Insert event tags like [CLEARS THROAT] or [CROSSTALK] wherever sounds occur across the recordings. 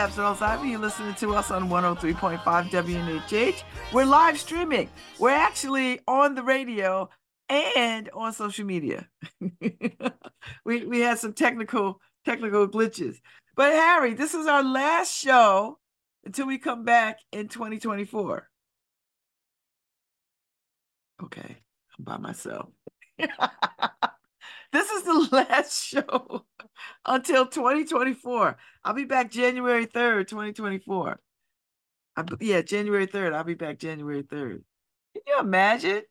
Earls Ivy. You're listening to us on 103.5 WNHH. We're live streaming. We're actually on the radio and on social media. [LAUGHS] we we had some technical technical glitches. But Harry, this is our last show until we come back in 2024. Okay, I'm by myself. [LAUGHS] this is the [LAUGHS] last show until 2024. I'll be back January 3rd, 2024. I, yeah, January 3rd. I'll be back January 3rd. Can you imagine?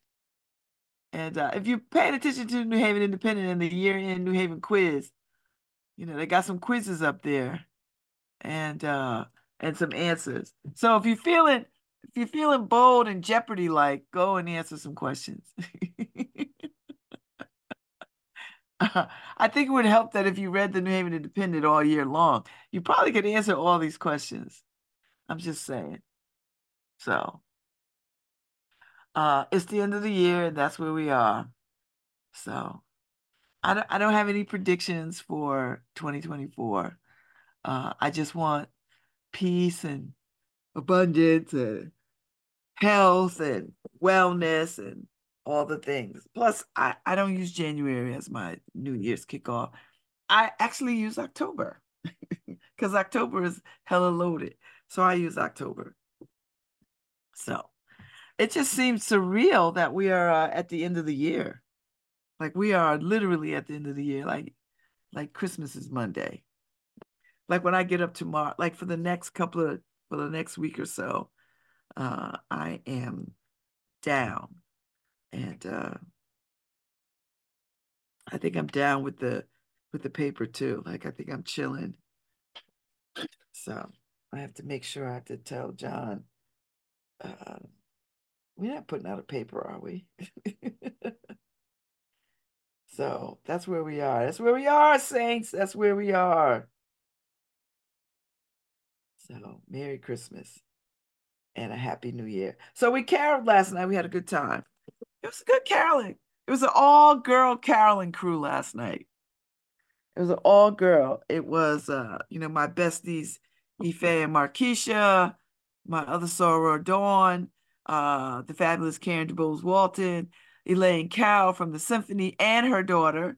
And uh, if you're paying attention to New Haven Independent and the year end New Haven quiz, you know, they got some quizzes up there and uh and some answers. So if you're feeling if you're feeling bold and Jeopardy like, go and answer some questions. [LAUGHS] [LAUGHS] I think it would help that if you read the New Haven Independent all year long, you probably could answer all these questions. I'm just saying. So, uh, it's the end of the year, and that's where we are. So, I don't, I don't have any predictions for 2024. Uh, I just want peace and abundance and health and wellness and all the things. Plus, I, I don't use January as my New Year's kickoff. I actually use October [LAUGHS] because October is hella loaded. So I use October. So it just seems surreal that we are uh, at the end of the year. Like we are literally at the end of the year. Like like Christmas is Monday. Like when I get up tomorrow, like for the next couple of for the next week or so, uh, I am down and uh, I think I'm down with the with the paper too. Like I think I'm chilling. So I have to make sure I have to tell John. Uh, we're not putting out a paper, are we? [LAUGHS] so that's where we are. That's where we are, saints. That's where we are. So Merry Christmas and a Happy New Year. So we caroled last night. We had a good time. It was a good caroling. It was an all girl caroling crew last night. It was an all girl. It was, uh, you know, my besties, Ife and Markeisha, my other soror, Dawn, uh, the fabulous Karen DuBois Walton, Elaine Cow from the symphony, and her daughter,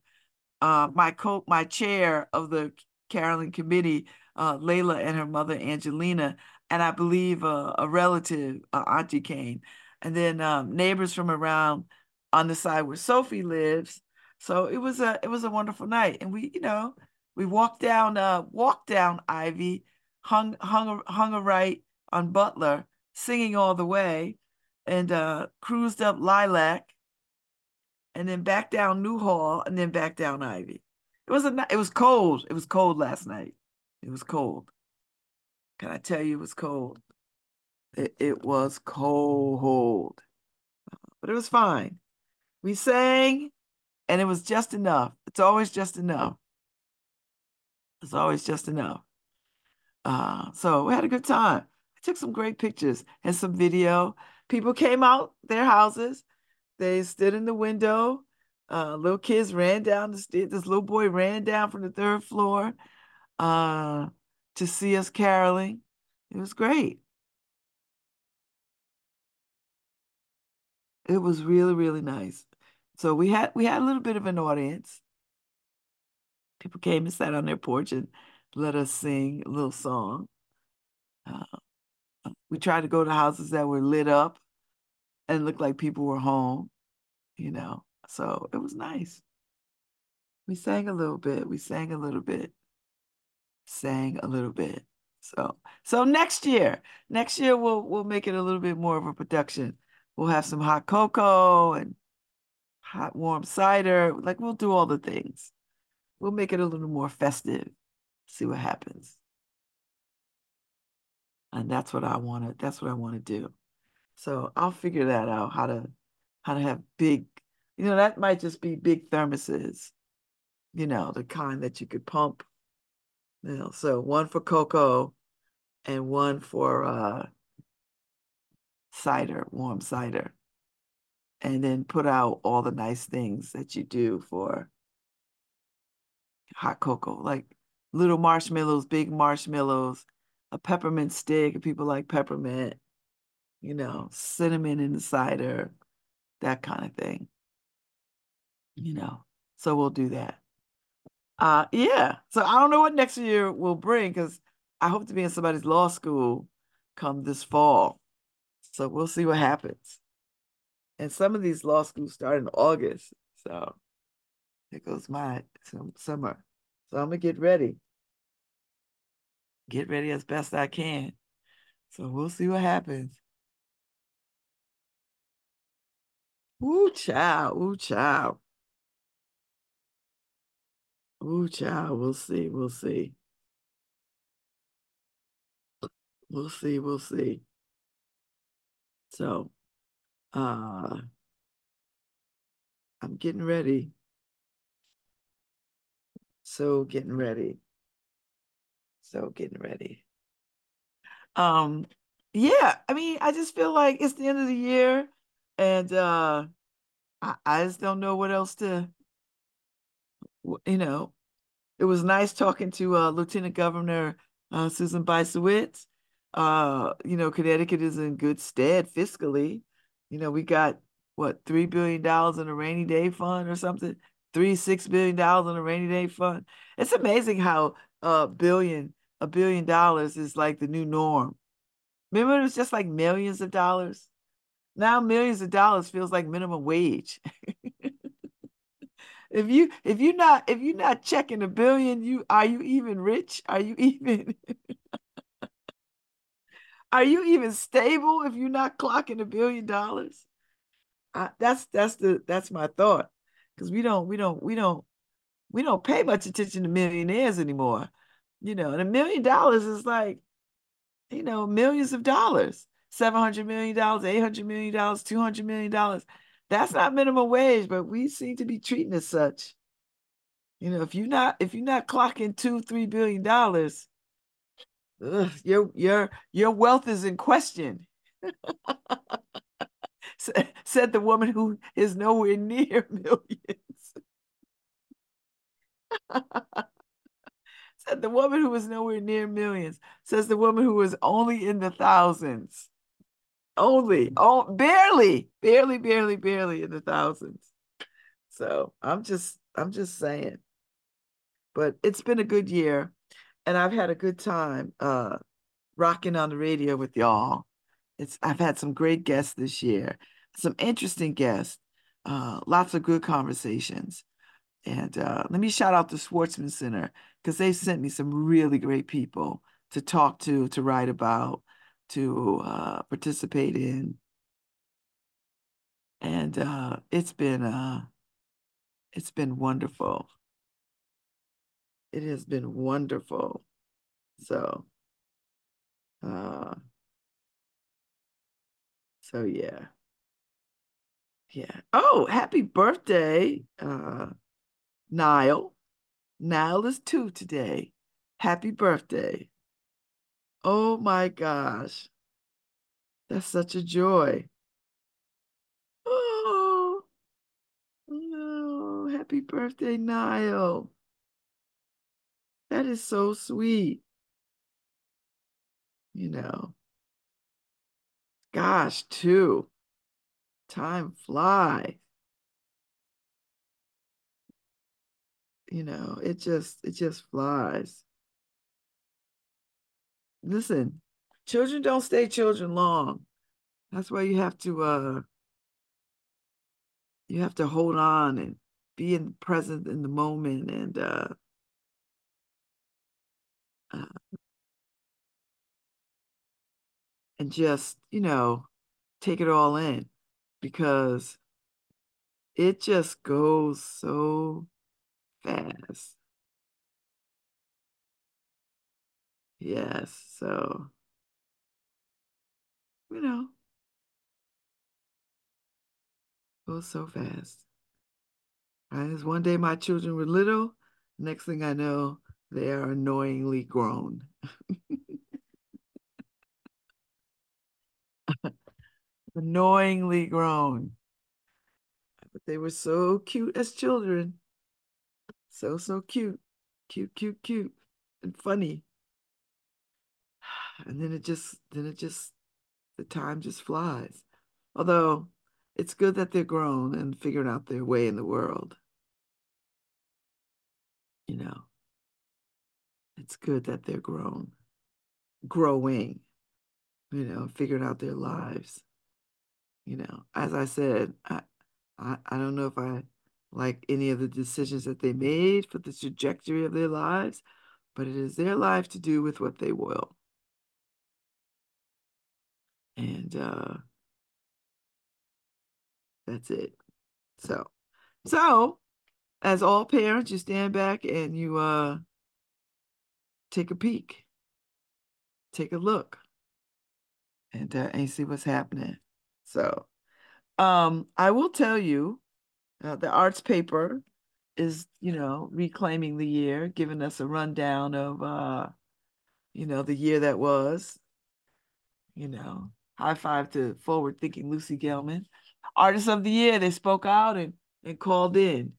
uh, my co my chair of the caroling committee, uh, Layla and her mother Angelina, and I believe uh, a relative, uh, Auntie came and then um, neighbors from around on the side where Sophie lives. So it was a it was a wonderful night, and we you know we walked down uh walked down Ivy, hung hung hung a right on Butler, singing all the way, and uh cruised up Lilac, and then back down Newhall, and then back down Ivy. It was a it was cold. It was cold last night. It was cold. Can I tell you it was cold? It, it was cold, but it was fine. We sang, and it was just enough. It's always just enough. It's always just enough. Uh, so we had a good time. I took some great pictures and some video. People came out their houses. They stood in the window. Uh, little kids ran down the stairs. This little boy ran down from the third floor uh, to see us caroling. It was great. It was really, really nice. So we had we had a little bit of an audience. People came and sat on their porch and let us sing a little song. Uh, we tried to go to houses that were lit up and looked like people were home, you know. So it was nice. We sang a little bit. We sang a little bit. Sang a little bit. So so next year, next year we'll we'll make it a little bit more of a production. We'll have some hot cocoa and hot warm cider. Like we'll do all the things. We'll make it a little more festive. See what happens. And that's what I want to that's what I want to do. So I'll figure that out how to how to have big, you know, that might just be big thermoses, you know, the kind that you could pump. You know, so one for cocoa and one for uh cider, warm cider, and then put out all the nice things that you do for hot cocoa, like little marshmallows, big marshmallows, a peppermint stick, people like peppermint, you know, cinnamon in the cider, that kind of thing. You know, so we'll do that. Uh yeah. So I don't know what next year will bring because I hope to be in somebody's law school come this fall. So we'll see what happens. And some of these law schools start in August. So there goes my summer. So I'm gonna get ready. Get ready as best I can. So we'll see what happens. Ooh, child. Ooh, child. Ooh, child. We'll see. We'll see. We'll see. We'll see. So, uh, I'm getting ready. So getting ready. So getting ready. Um, yeah, I mean, I just feel like it's the end of the year and uh I, I just don't know what else to you know. It was nice talking to uh Lieutenant Governor uh Susan Bysiewicz. Uh, you know, Connecticut is in good stead fiscally. You know, we got what three billion dollars in a rainy day fund or something? Three six billion dollars in a rainy day fund? It's amazing how a billion a billion dollars is like the new norm. Remember it was just like millions of dollars? Now millions of dollars feels like minimum wage. [LAUGHS] If you if you're not if you're not checking a billion you are you even rich? Are you even [LAUGHS] are you even stable if you're not clocking a billion dollars? I, that's that's the that's my thought. Because we don't we don't we don't we don't pay much attention to millionaires anymore. You know and a million dollars is like you know millions of dollars. 700 million dollars 800 million dollars 200 million dollars. That's not minimum wage but we seem to be treating as such. You know if you're not if you're not clocking two three billion dollars your your your wealth is in question [LAUGHS] [LAUGHS] [LAUGHS] said the woman who is nowhere near millions. said the woman who was nowhere near millions. Says the woman who was only in the thousands. Only, oh, barely, barely, barely, barely in the thousands. So I'm just, I'm just saying. But it's been a good year, and I've had a good time uh, rocking on the radio with y'all. It's I've had some great guests this year, some interesting guests, uh, lots of good conversations. And uh, let me shout out the Schwarzman Center because they sent me some really great people to talk to, to write about, to uh, participate in. And uh, it's been uh, it's been wonderful. It has been wonderful. So, uh, so yeah. Yeah. Oh, happy birthday, uh, Nile. Nile is two today. Happy birthday. Oh my gosh. That's such a joy. Oh, oh, happy birthday, Nile. That is so sweet. You know. Gosh, too. Time flies. You know, it just it just flies. Listen, children don't stay children long. That's why you have to uh you have to hold on and be in present in the moment and uh, uh and just, you know, take it all in because it just goes so fast. Yes, so, you know, goes so fast. As one day my children were little, next thing I know, they are annoyingly grown. [LAUGHS] annoyingly grown. But they were so cute as children. So, so cute. Cute, cute, cute. and funny. [SIGHS] And then it just, then it just, the time just flies. Although it's good that they're grown and figuring out their way in the world. You know, it's good that they're grown, growing, you know, figuring out their lives. You know, as I said, I, I, I don't know if I like any of the decisions that they made for the trajectory of their lives, but it is their life to do with what they will. And uh, that's it. So, so as all parents, you stand back and you uh take a peek, take a look, and uh, and see what's happening. So, um, I will tell you, uh, the arts paper is, you know, reclaiming the year, giving us a rundown of, uh, you know, the year that was. You know, high five to forward thinking Lucy Gellman, artist of the year. They spoke out and and called in.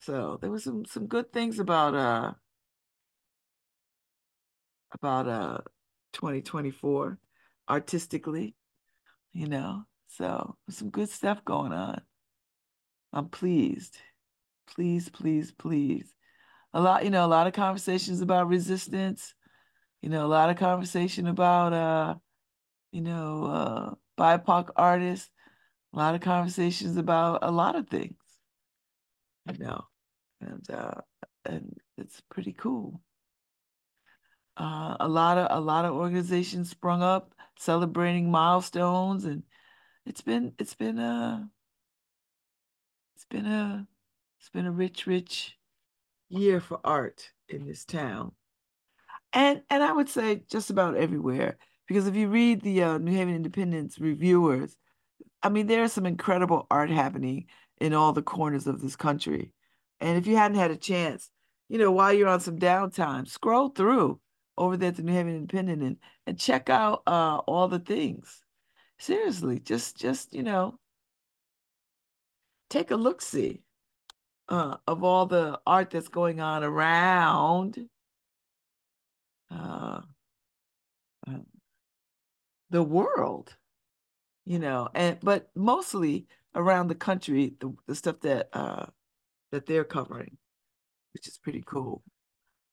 So there was some some good things about uh about uh 2024 artistically, you know. So some good stuff going on. I'm pleased. Please, please, please. A lot, you know, a lot of conversations about resistance, you know, a lot of conversation about uh, you know, uh BIPOC artists, a lot of conversations about a lot of things. You know, and uh and it's pretty cool. Uh, a lot of a lot of organizations sprung up celebrating milestones and it's been it's been a it's been a it's been a rich rich year for art in this town. And and i would say just about everywhere because if you read the uh, new haven Independence reviewers i mean there's some incredible art happening in all the corners of this country. And if you hadn't had a chance you know while you're on some downtime scroll through over there at the new haven independent and, and check out uh, all the things. Seriously just just you know take a look see uh, of all the art that's going on around uh, uh, the world you know and but mostly around the country the, the stuff that uh that they're covering which is pretty cool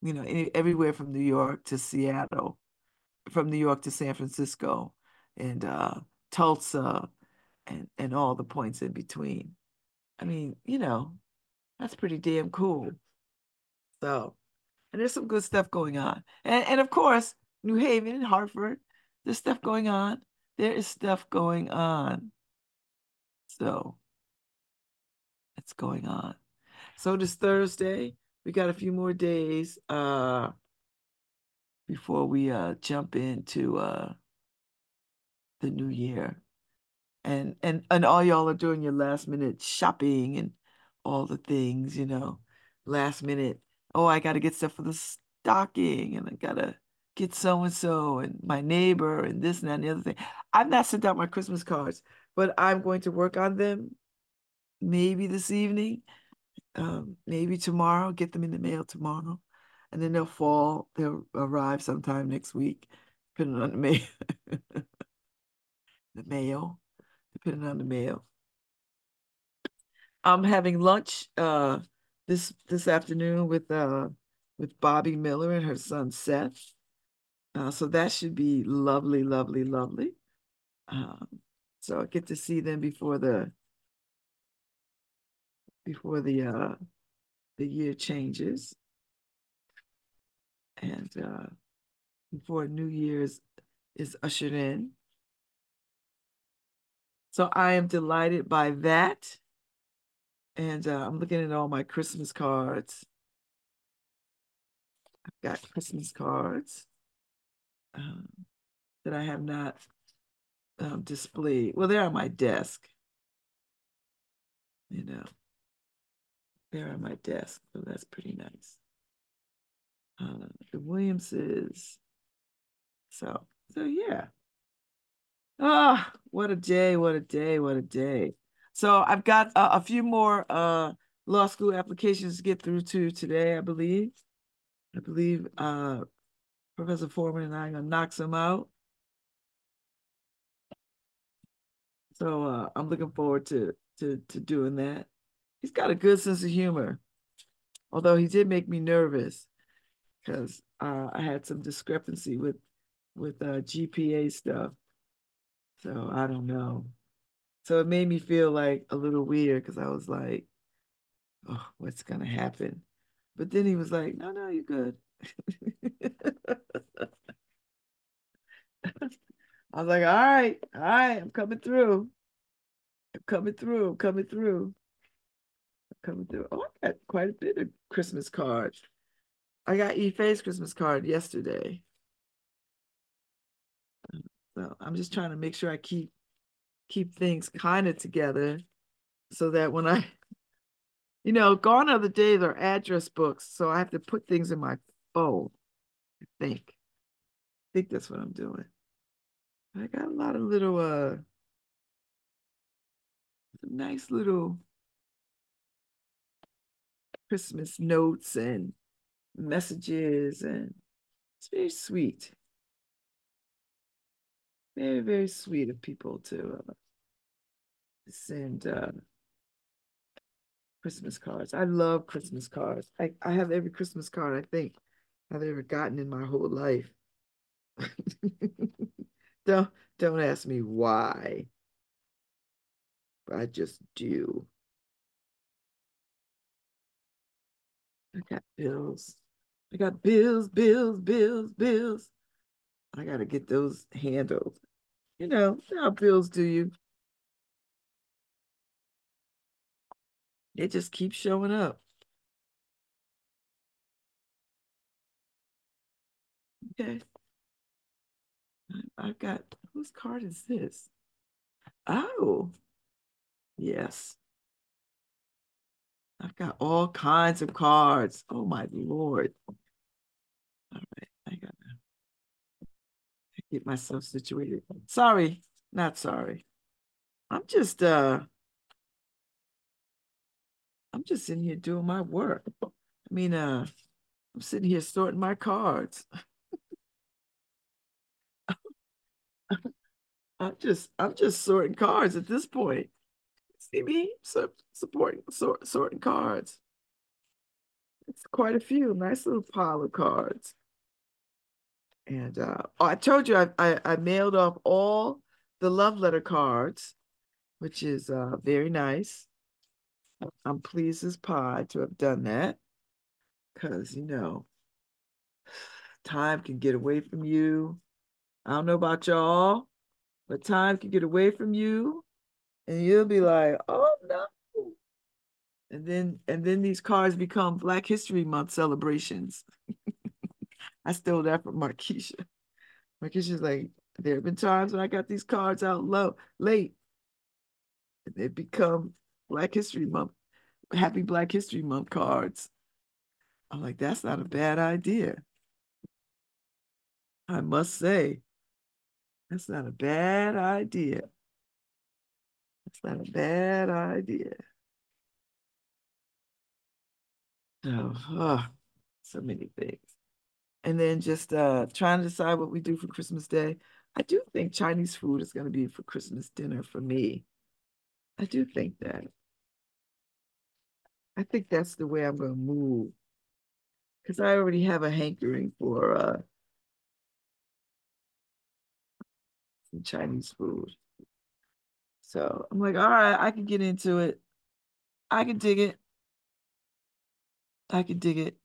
you know everywhere from new york to seattle from new york to san francisco and uh Tulsa and and all the points in between. I mean, you know, that's pretty damn cool. So, and there's some good stuff going on. And and of course, New Haven and Hartford, there's stuff going on. There is stuff going on. So, it's going on. So this Thursday, we got a few more days uh before we uh jump into uh the new year. And and and all y'all are doing your last minute shopping and all the things, you know, last minute. Oh, I got to get stuff for the stocking and I got to get so and so and my neighbor and this and that and the other thing. I've not sent out my Christmas cards, but I'm going to work on them maybe this evening, um, maybe tomorrow, get them in the mail tomorrow. And then they'll fall, they'll arrive sometime next week, depending on the mail. [LAUGHS] the mail, depending on the mail. I'm having lunch uh this this afternoon with uh with Bobby Miller and her son Seth. Uh, so that should be lovely, lovely, lovely. Um, so I get to see them before the before the uh the year changes and uh before New Year's is ushered in. So I am delighted by that. And uh, I'm looking at all my Christmas cards. I've got Christmas cards um, that I have not um, displayed. Well, they're on my desk. You know, they're on my desk. So that's pretty nice. Uh, the Williamses. So, so yeah. Ah, what a day, what a day, what a day. So I've got a few more uh, law school applications to get through to today, I believe. I believe uh, Professor Foreman and I are gonna knock some out. So uh, I'm looking forward to to to doing that. He's got a good sense of humor, although he did make me nervous because uh, I had some discrepancy with with uh, GPA stuff. So I don't know. So it made me feel like a little weird because I was like, "Oh, what's gonna happen?" But then he was like, "No, no, you're good." [LAUGHS] I was like, all right, all right, I'm coming through. I'm coming through. I'm coming through. Coming through. Oh, I got quite a bit of Christmas cards. I got Ife's Christmas card yesterday. So I'm just trying to make sure I keep keep things kind of together so that when I, [LAUGHS] you know, gone are the days are address books. So I have to put things in my phone. I think. I think that's what I'm doing. I got a lot of little uh some nice little Christmas notes and messages and it's very sweet. Very, very sweet of people to uh, send uh, Christmas cards. I love Christmas cards. I, I have every Christmas card I think I've ever gotten in my whole life. [LAUGHS] don't don't ask me why. But I just do. I got bills. I got bills, bills, bills, bills. I got to get those handled. You know how bills do you. They just keep showing up. Okay. I've got, whose card is this? Oh, yes. I've got all kinds of cards. Oh my Lord. All right, I gotta get myself situated. Sorry, not sorry. I'm just uh I'm just in here doing my work. I mean, uh I'm sitting here sorting my cards. [LAUGHS] I'm just I'm just sorting cards at this point. Me so, supporting sort, sorting cards. It's quite a few nice little pile of cards. And uh, oh, I told you I, I, I mailed off all the love letter cards, which is uh, very nice. I'm pleased as pie to have done that because you know time can get away from you. I don't know about y'all, but time can get away from you and you'll be like, oh no. And then and then these cards become Black History Month celebrations. [LAUGHS] I stole that from Markeisha. Markeisha's like, there have been times when I got these cards out low late. And they become Black History Month, Happy Black History Month cards. I'm like, that's not a bad idea. I must say, that's not a bad idea. Not a bad idea. Oh, oh, so many things. And then just uh, trying to decide what we do for Christmas Day. I do think Chinese food is going to be for Christmas dinner for me. I do think that. I think that's the way I'm going to move. Because I already have a hankering for uh, some Chinese food. So I'm like, all right, I can get into it. I can dig it. I can dig it.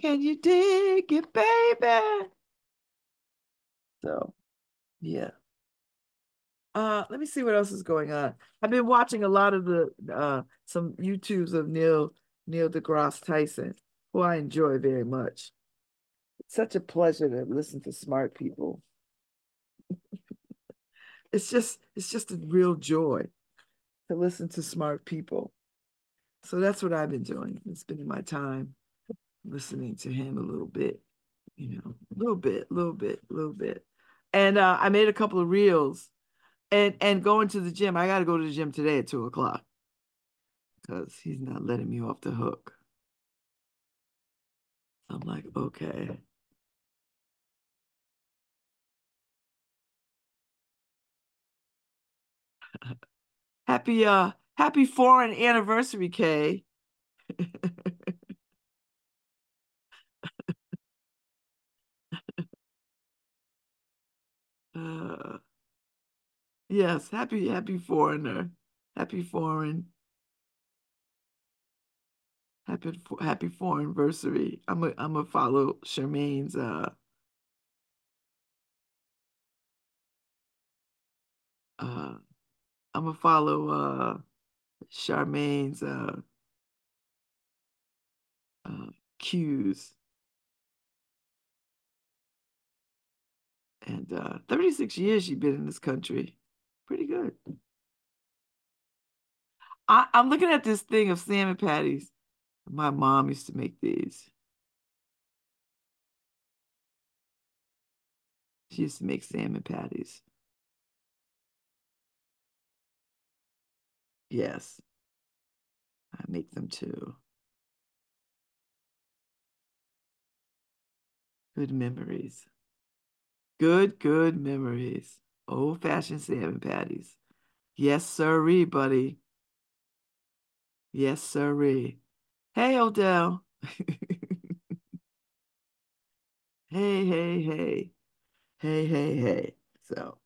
Can you dig it, baby? So, yeah. Uh, let me see what else is going on. I've been watching a lot of the uh some YouTubes of Neil Neil deGrasse Tyson, who I enjoy very much. It's such a pleasure to listen to smart people [LAUGHS] it's just it's just a real joy to listen to smart people. So that's what I've been doing. Spending my time listening to him a little bit, you know, a little bit, a little bit, a little bit. And uh, I made a couple of reels and and going to the gym. I got to go to the gym today at two o'clock because he's not letting me off the hook. I'm like, okay. Happy uh happy foreign anniversary, Kay. [LAUGHS] uh, yes, happy happy foreigner. Happy foreign. Happy happy foreign anniversary. I'm a I'm gonna follow Charmaine's uh uh I'm gonna follow uh Charmaine's uh uh cues. And uh 36 years she's been in this country. Pretty good. I, I'm looking at this thing of salmon patties. My mom used to make these. She used to make salmon patties. Yes. I make them too. Good memories. Good, good memories. Old-fashioned salmon patties. Yes, sirree, buddy. Yes, sirree. Hey, Odell. [LAUGHS] Hey, hey, hey. Hey, hey, hey. So,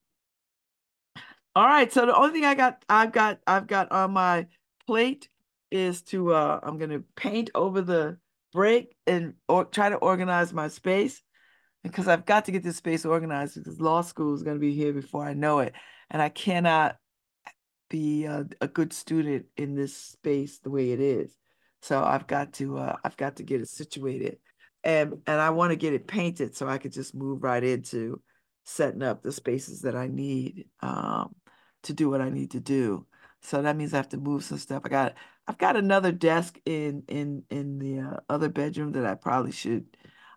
all right. So the only thing I got, I've got, I've got on my plate is to, uh, I'm gonna paint over the break and or try to organize my space because I've got to get this space organized because law school is gonna be here before I know it, and I cannot be a, a good student in this space the way it is. So I've got to, uh, I've got to get it situated and and I want to get it painted so I could just move right into setting up the spaces that I need um, to do what I need to do. So that means I have to move some stuff. I got I've got another desk in in in the uh, other bedroom that I probably should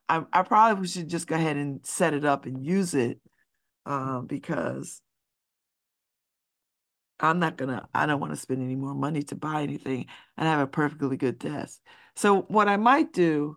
I I probably should just go ahead and set it up and use it um, because I'm not gonna I don't want to spend any more money to buy anything and have a perfectly good desk. So what I might do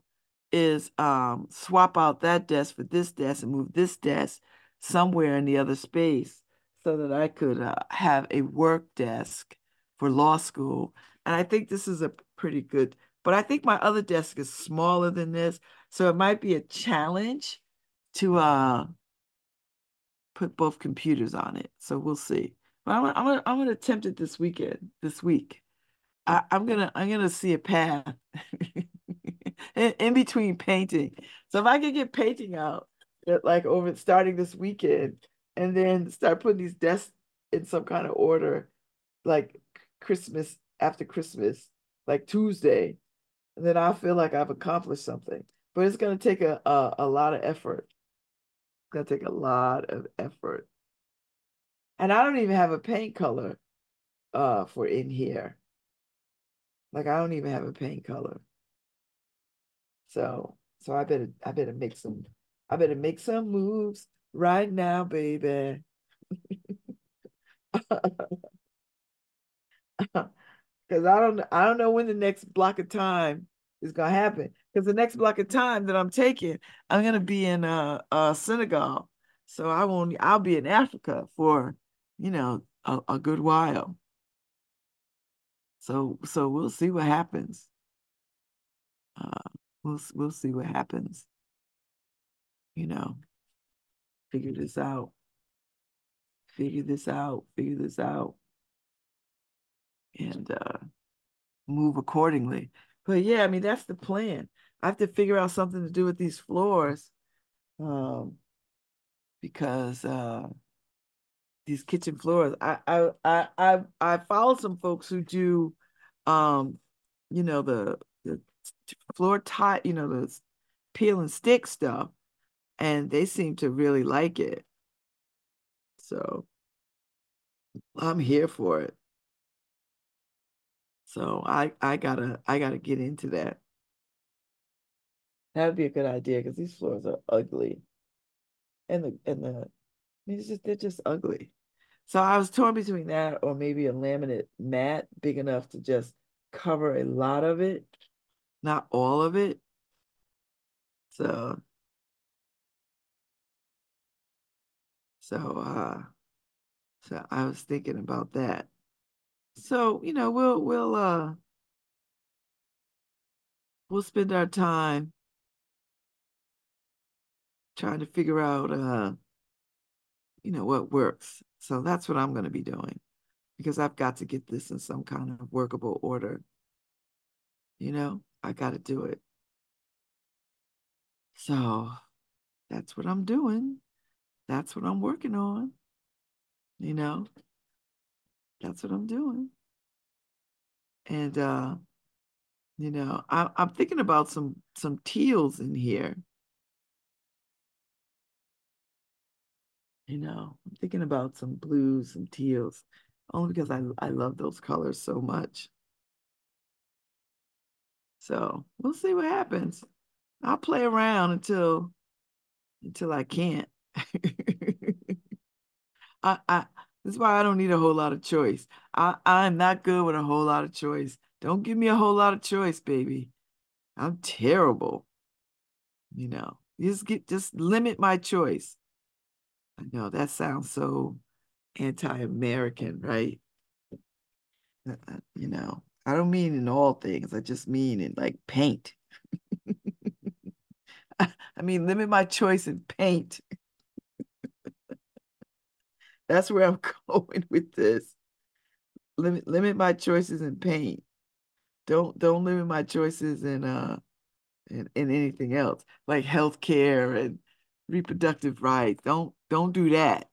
is um, swap out that desk for this desk and move this desk somewhere in the other space so that I could uh, have a work desk for law school. And I think this is a pretty good, but I think my other desk is smaller than this. So it might be a challenge to uh, put both computers on it. So we'll see. But I'm, I'm, gonna, I'm gonna attempt it this weekend, this week. I, I'm gonna I'm gonna see a path [LAUGHS] in, in between painting. So if I could get painting out, like over starting this weekend, and then start putting these desks in some kind of order, like Christmas after Christmas, like Tuesday, and then I feel like I've accomplished something. But it's gonna take a a, a lot of effort. It's gonna take a lot of effort. And I don't even have a paint color uh for in here. Like I don't even have a paint color. So so I better I better make some I better make some moves right now, baby. Because I don't I don't know when the next block of time is gonna happen. Because the next block of time that I'm taking, I'm gonna be in uh, uh Senegal. So I won't I'll be in Africa for, you know, a, a good while. So so we'll see what happens. Uh, we'll we'll see what happens. You know, figure this out. Figure this out. Figure this out. And uh, move accordingly. But yeah, I mean that's the plan. I have to figure out something to do with these floors. Um, because uh these kitchen floors. I I I I I follow some folks who do um, you know, the the floor tile, you know, the peel and stick stuff, and they seem to really like it. So I'm here for it. So I I gotta I gotta get into that. That would be a good idea because these floors are ugly. And the and the I mean, it's just they're just ugly. So I was torn between that or maybe a laminate mat big enough to just cover a lot of it, not all of it. So, so, uh, so I was thinking about that. So, you know, we'll, we'll, uh, we'll spend our time trying to figure out, uh, you know, what works. So that's what I'm going to be doing because I've got to get this in some kind of workable order. You know, I got to do it. So that's what I'm doing. That's what I'm working on. You know, that's what I'm doing. And uh, you know, I, I'm thinking about some some teals in here. You know, I'm thinking about some blues and teals, only because I I love those colors so much. So we'll see what happens. I'll play around until until I can't. [LAUGHS] I, I this is why I don't need a whole lot of choice. I, I'm not good with a whole lot of choice. Don't give me a whole lot of choice, baby. I'm terrible. You know, just get just limit my choice. I know that sounds so anti-American, right? Uh, uh, you know, I don't mean in all things. I just mean in like paint. [LAUGHS] I mean, limit my choice in paint. That's where I'm [LAUGHS] going with this. Limit limit my choices in paint. Don't don't limit my choices in uh in, in anything else like healthcare and reproductive rights. Don't don't do that.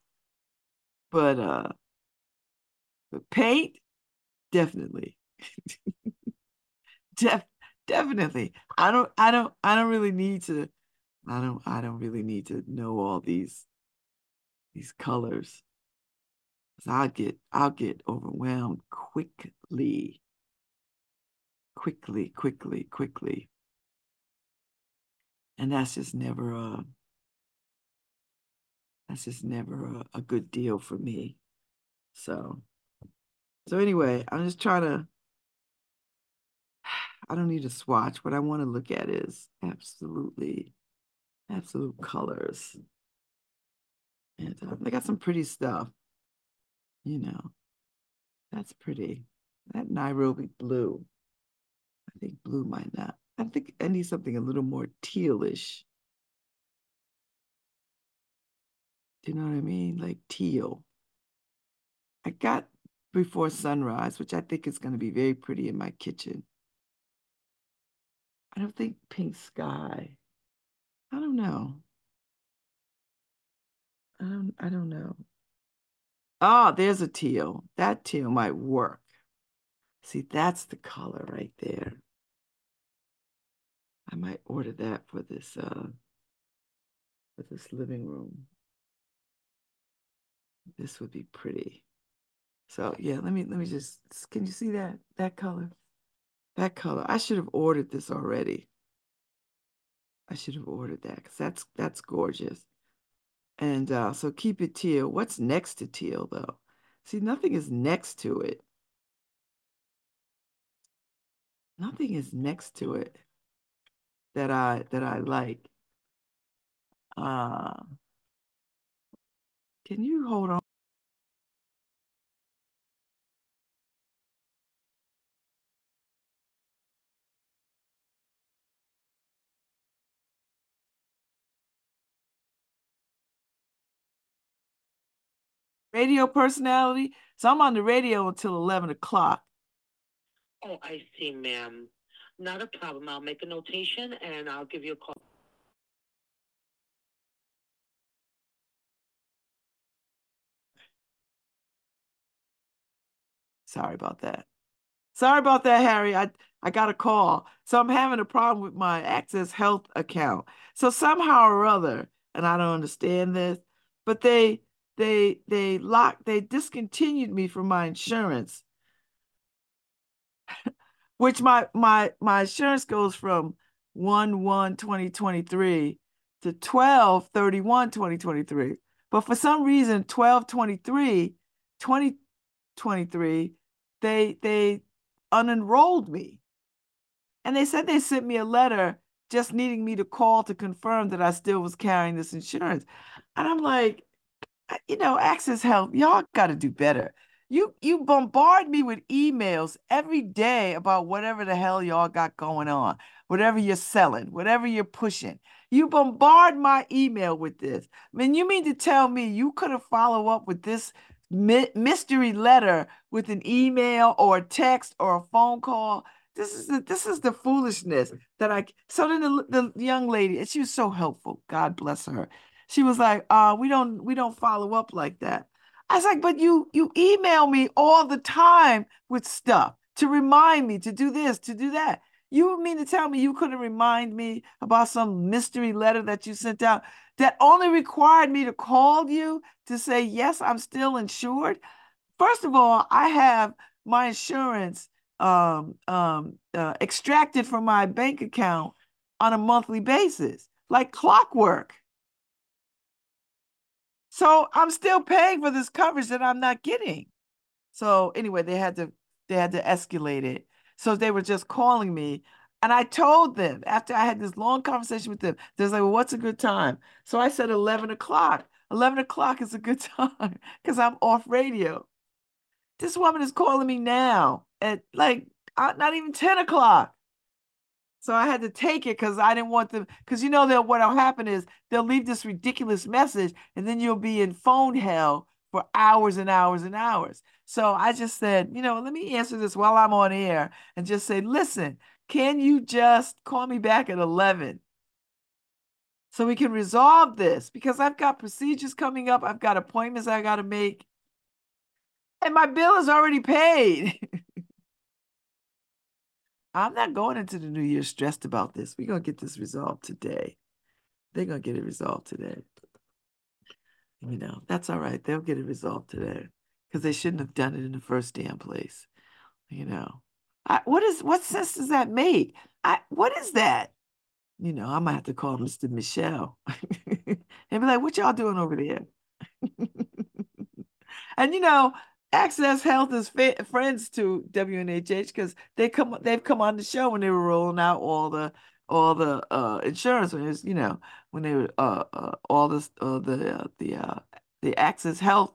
But uh but paint, definitely. [LAUGHS] Def definitely. I don't I don't I don't really need to I don't I don't really need to know all these these colors. I'll get I'll get overwhelmed quickly. Quickly, quickly, quickly. And that's just never a that's just never a, a good deal for me. So so anyway, I'm just trying to [SIGHS] I don't need a swatch. What I want to look at is absolutely absolute colors. And uh, they got some pretty stuff you know, that's pretty. That Nairobi blue. I think blue might not. I think I need something a little more tealish. Do you know what I mean? Like teal. I got before sunrise, which I think is going to be very pretty in my kitchen. I don't think pink sky. I don't know. I don't I don't know. Oh, there's a teal. That teal might work. See, that's the color right there. I might order that for this uh for this living room. This would be pretty. So yeah, let me let me just can you see that that color? That color. I should have ordered this already. I should have ordered that because that's that's gorgeous. And uh, so keep it teal. What's next to teal though? See, nothing is next to it. Nothing is next to it that I that I like. Uh, can you hold on? Radio personality. So I'm on the radio until 11 o'clock. Oh, I see, ma'am. Not a problem. I'll make a notation and I'll give you a call. Sorry about that. Sorry about that, Harry. I, I got a call. So I'm having a problem with my Access Health account. So somehow or other, and I don't understand this, but they they they locked they discontinued me from my insurance. [LAUGHS] Which my my my insurance goes from 1 1 2023 to 12 31 2023 but for some reason 12 23 2023 they they unenrolled me. And they said they sent me a letter just needing me to call to confirm that I still was carrying this insurance. And I'm like, you know, Access Health, y'all got to do better. You you bombard me with emails every day about whatever the hell y'all got going on, whatever you're selling, whatever you're pushing. You bombard my email with this. I mean, you mean to tell me you couldn't follow up with this mystery letter with an email or a text or a phone call? This is the this is the foolishness that I. So then the, the young lady, she was so helpful. God bless her. She was like, "Uh, we don't we don't follow up like that." I was like, "But you you email me all the time with stuff to remind me to do this, to do that." You mean to tell me you couldn't remind me about some mystery letter that you sent out that only required me to call you to say, yes, I'm still insured? First of all, I have my insurance um, um, uh, extracted from my bank account on a monthly basis, like clockwork. So I'm still paying for this coverage that I'm not getting. So anyway, they had to they had to escalate it. So they were just calling me. And I told them after I had this long conversation with them, they're like, well, what's a good time? So I said 11 o'clock. 11 o'clock is a good [LAUGHS] time because I'm off radio. This woman is calling me now at like uh, not even 10 o'clock. So I had to take it because I didn't want them, because you know that what'll happen is they'll leave this ridiculous message and then you'll be in phone hell for hours and hours and hours. So I just said, you know, let me answer this while I'm on air and just say, listen, can you just call me back at 11? So we can resolve this because I've got procedures coming up. I've got appointments I got to make. And my bill is already paid. [LAUGHS] I'm not going into the new year stressed about this. We're going to get this resolved today. They're going to get it resolved today. You know, that's all right. They'll get it resolved today because they shouldn't have done it in the first damn place. You know, I, what is what sense does that make? I what is that? You know, I might have to call Mr. Michelle [LAUGHS] and be like, "What y'all doing over there?" [LAUGHS] and you know, Access Health is friends to WNHH because they come they've come on the show when they were rolling out all the all the uh, insurance when it was, you know when they were uh, uh all this uh, the uh, the uh, the Access Health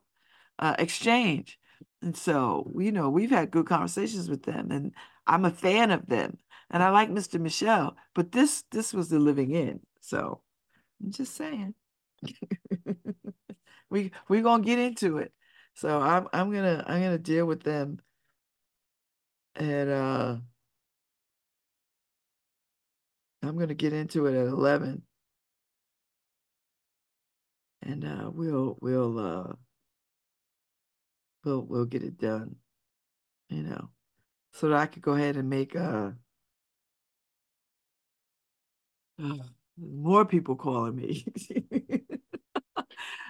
exchange, and so you know we've had good conversations with them, and I'm a fan of them, and I like Mr. Michelle, but this this was the living in, so I'm just saying. [LAUGHS] we we're gonna get into it. So I'm I'm gonna I'm gonna deal with them and uh I'm gonna get into it at 11 and uh we'll we'll uh we'll we'll get it done you know so that I could go ahead and make uh [SIGHS] more people calling me [LAUGHS]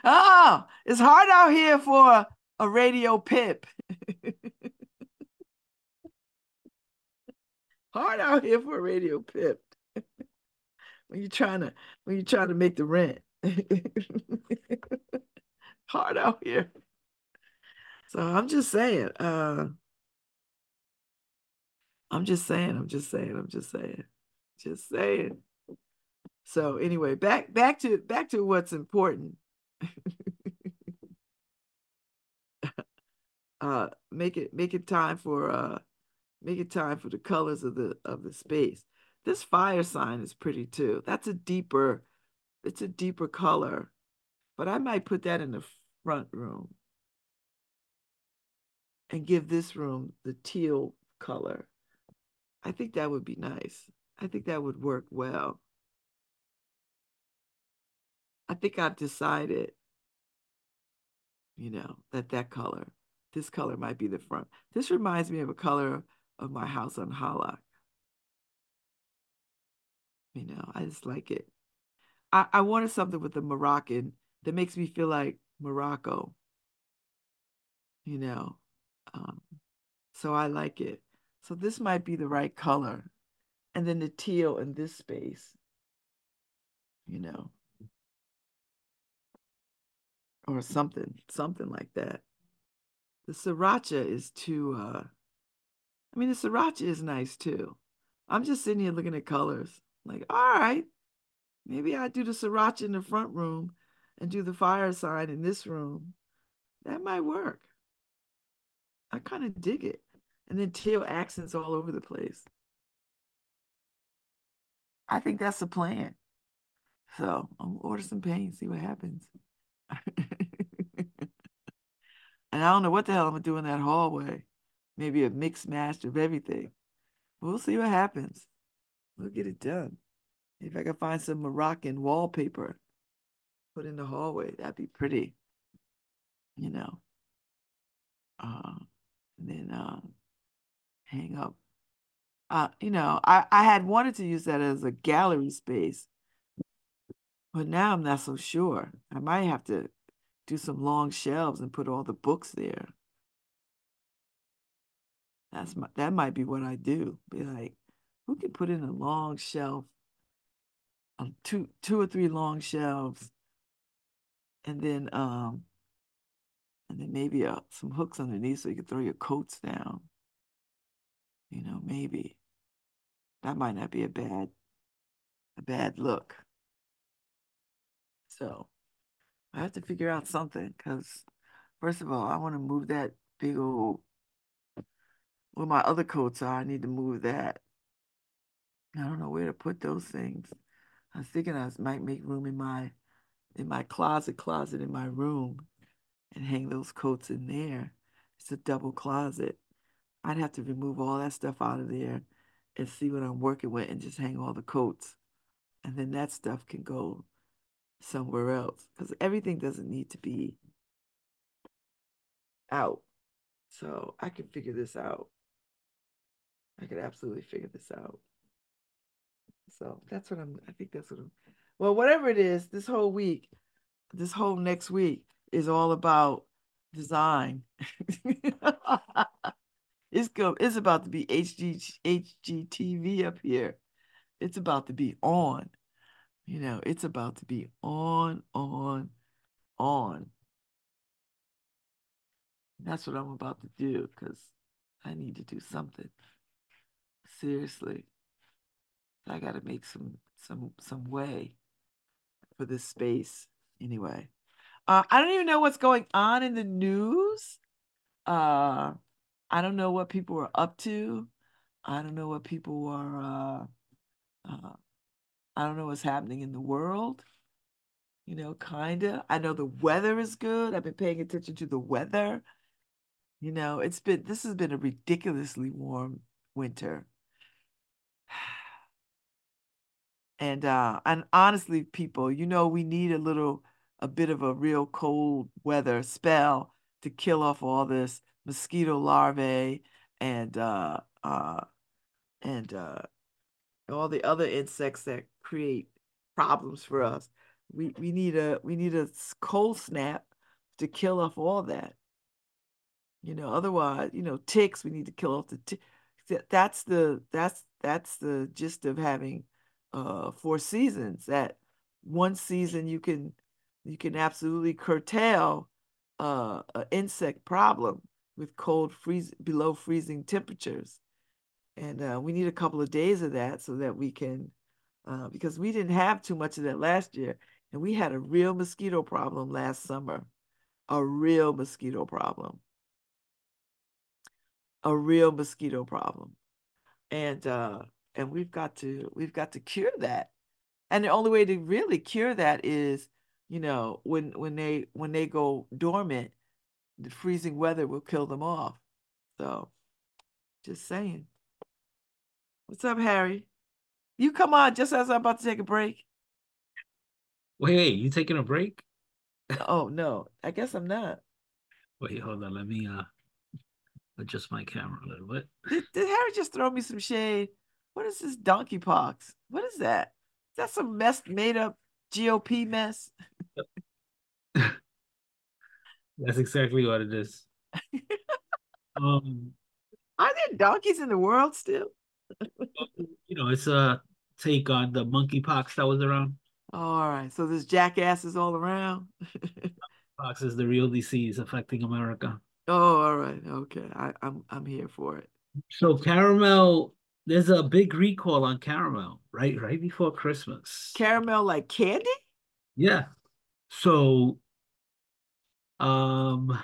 oh, it's hard out here for a radio pip. [LAUGHS] hard out here for a radio pip. when you're trying to when you're trying to make the rent. [LAUGHS] hard out here. So I'm just saying, uh I'm just saying, I'm just saying, I'm just saying, just saying. So anyway, back back to back to what's important. [LAUGHS] uh make it make it time for uh make it time for the colors of the of the space. This fire sign is pretty too. That's a deeper, it's a deeper color, but I might put that in the front room and give this room the teal color. I think that would be nice. I think that would work well. I think I've decided, you know, that that color, this color might be the front. This reminds me of a color of my house on Halak. You know, I just like it. I, I wanted something with the Moroccan that makes me feel like Morocco. You know, um, so I like it. So this might be the right color. And then the teal in this space, you know or something, something like that. The sriracha is too, uh, I mean, the sriracha is nice too. I'm just sitting here looking at colors. Like, all right, maybe I do the sriracha in the front room and do the fire sign in this room. That might work. I kind of dig it. And then teal accents all over the place. I think that's the plan. So I'll order some paint, see what happens. [LAUGHS] and I don't know what the hell I'm gonna do in that hallway. Maybe a mixed match of everything. We'll see what happens. We'll get it done. If I can find some Moroccan wallpaper, put in the hallway, that'd be pretty. You know. Uh, and then uh, hang up. Uh, you know, I, I had wanted to use that as a gallery space, but now I'm not so sure. I might have to do some long shelves and put all the books there. That's my, that might be what I do. Be like, who can put in a long shelf, um, two two or three long shelves, and then um, and then maybe uh, some hooks underneath so you can throw your coats down. You know, maybe that might not be a bad a bad look. So I have to figure out something because first of all, I want to move that big old where my other coats are. I need to move that. I don't know where to put those things. I was thinking I might make room in my in my closet closet in my room and hang those coats in there. It's a double closet. I'd have to remove all that stuff out of there and see what I'm working with and just hang all the coats. And then that stuff can go somewhere else because everything doesn't need to be out. So I can figure this out. I could absolutely figure this out. So that's what I'm, I think that's what I'm, well, whatever it is, this whole week, this whole next week is all about design. [LAUGHS] it's go, it's about to be HG, HGTV up here. It's about to be on. You know, it's about to be on, on, on. That's what I'm about to do because I need to do something. Seriously. I got to make some some some way for this space anyway. Uh, I don't even know what's going on in the news. Uh, I don't know what people are up to. I don't know what people are. Uh, uh, I don't know what's happening in the world. You know, kinda. I know the weather is good. I've been paying attention to the weather. You know, it's been this has been a ridiculously warm winter. [SIGHS] And uh and honestly, people, you know, we need a little a bit of a real cold weather spell to kill off all this mosquito larvae and uh uh and uh all the other insects that create problems for us. We we need a we need a cold snap to kill off all that. You know, otherwise, you know, ticks, we need to kill off the ticks. That's the that's that's the gist of having uh, four seasons. That one season you can you can absolutely curtail uh, an insect problem with cold freeze below freezing temperatures, and uh, we need a couple of days of that so that we can uh, because we didn't have too much of that last year, and we had a real mosquito problem last summer, a real mosquito problem, a real mosquito problem, and uh, and we've got to we've got to cure that. And the only way to really cure that is you know when when they when they go dormant the freezing weather will kill them off. So just saying what's up harry you come on just as i'm about to take a break wait you taking a break oh no i guess i'm not wait hold on let me uh adjust my camera a little bit did, did harry just throw me some shade what is this donkey pox? What is that? Is that some mess made up GOP mess? [LAUGHS] That's exactly what it is. [LAUGHS] um, Are there donkeys in the world still? You know, it's a take on the monkeypox that was around. Oh, all right. So there's jackasses all around. [LAUGHS] Pox is the real disease affecting America. Oh, all right. Okay. I, I'm I'm here for it. So caramel there's a big recall on caramel right right before Christmas. Caramel like candy? Yeah. So um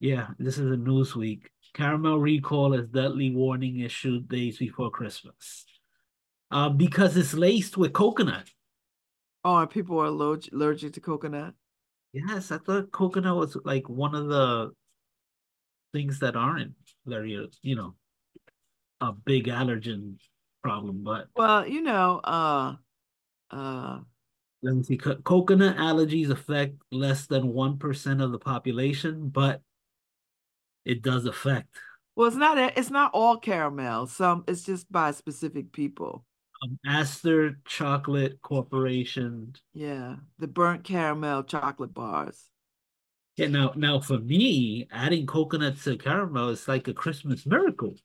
yeah, this is a Newsweek. Caramel recall is deadly warning issued days before Christmas. Uh, because it's laced with coconut. Oh, and people are allergic, allergic to coconut? Yes, I thought coconut was like one of the things that aren't very, you know, a big allergen problem. But Well, you know, uh uh let me see. Co- coconut allergies affect less than 1% of the population, but it does affect. well it's not it's not all caramel. Some it's just by specific people. Um, Astor Chocolate Corporation. Yeah. The burnt caramel chocolate bars. Yeah, now, now for me, adding coconut to caramel is like a Christmas miracle.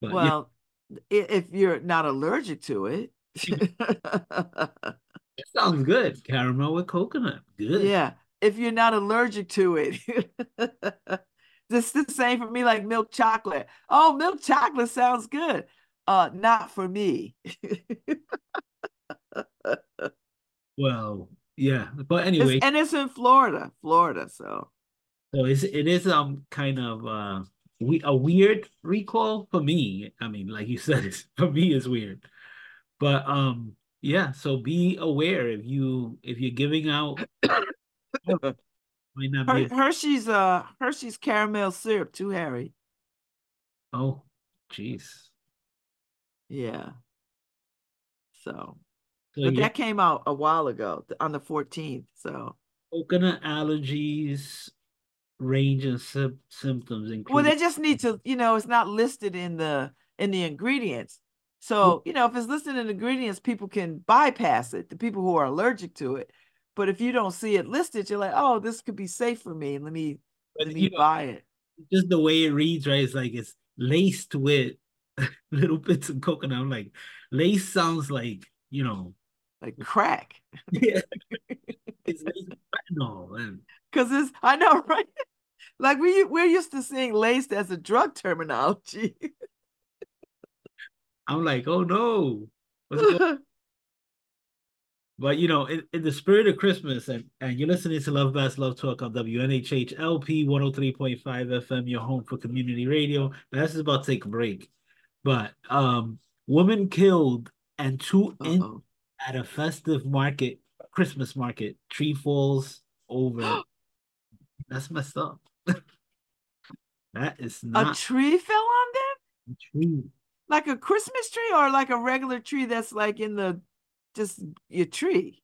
But Well, i- if you're not allergic to it. [LAUGHS] it sounds good. Caramel with coconut. Good. Yeah, if you're not allergic to it. [LAUGHS] This the same for me like milk chocolate. Oh, milk chocolate sounds good. Uh, not for me. Well, yeah. But It's- anyway, and it's in Florida, Florida. So so it's, it is um kind of uh we a weird recall for me. I mean, like you [LAUGHS] said, it's for me it's weird. But um yeah, so be aware if you if you're giving out [COUGHS] might not be Her, Hershey's uh Hershey's caramel syrup too, Harry. oh jeez. Yeah. So, So but that came out a while ago on the 14th. So, coconut allergies range in sym- symptoms include well, they just need to, you know, it's not listed in the in the ingredients. So, you know, if it's listed in ingredients, people can bypass it, the people who are allergic to it. But if you don't see it listed, you're like, oh, this could be safe for me. Let me but, let you me know, buy it. just the way it reads, right? It's like it's laced with [LAUGHS] little bits of coconut. I'm like, lace sounds like, you know, Like crack. [LAUGHS] yeah, it's [LAUGHS] laced with fentanyl. Cause it's I know, right? Like we we're used to seeing laced as a drug terminology. I'm like, oh no. What's going on? But you know, in, in the spirit of Christmas, and, and you're listening to Love Babz Love Talk on WNHH LP 103.5 FM, your home for community radio. That's is about to take a break. But um, woman killed and two in Uh-oh. at a festive market, Christmas market, tree falls over. [GASPS] That's messed up. [LAUGHS] that is not A tree fell on them? a tree. Like a Christmas tree or like a regular tree that's like in the just your tree?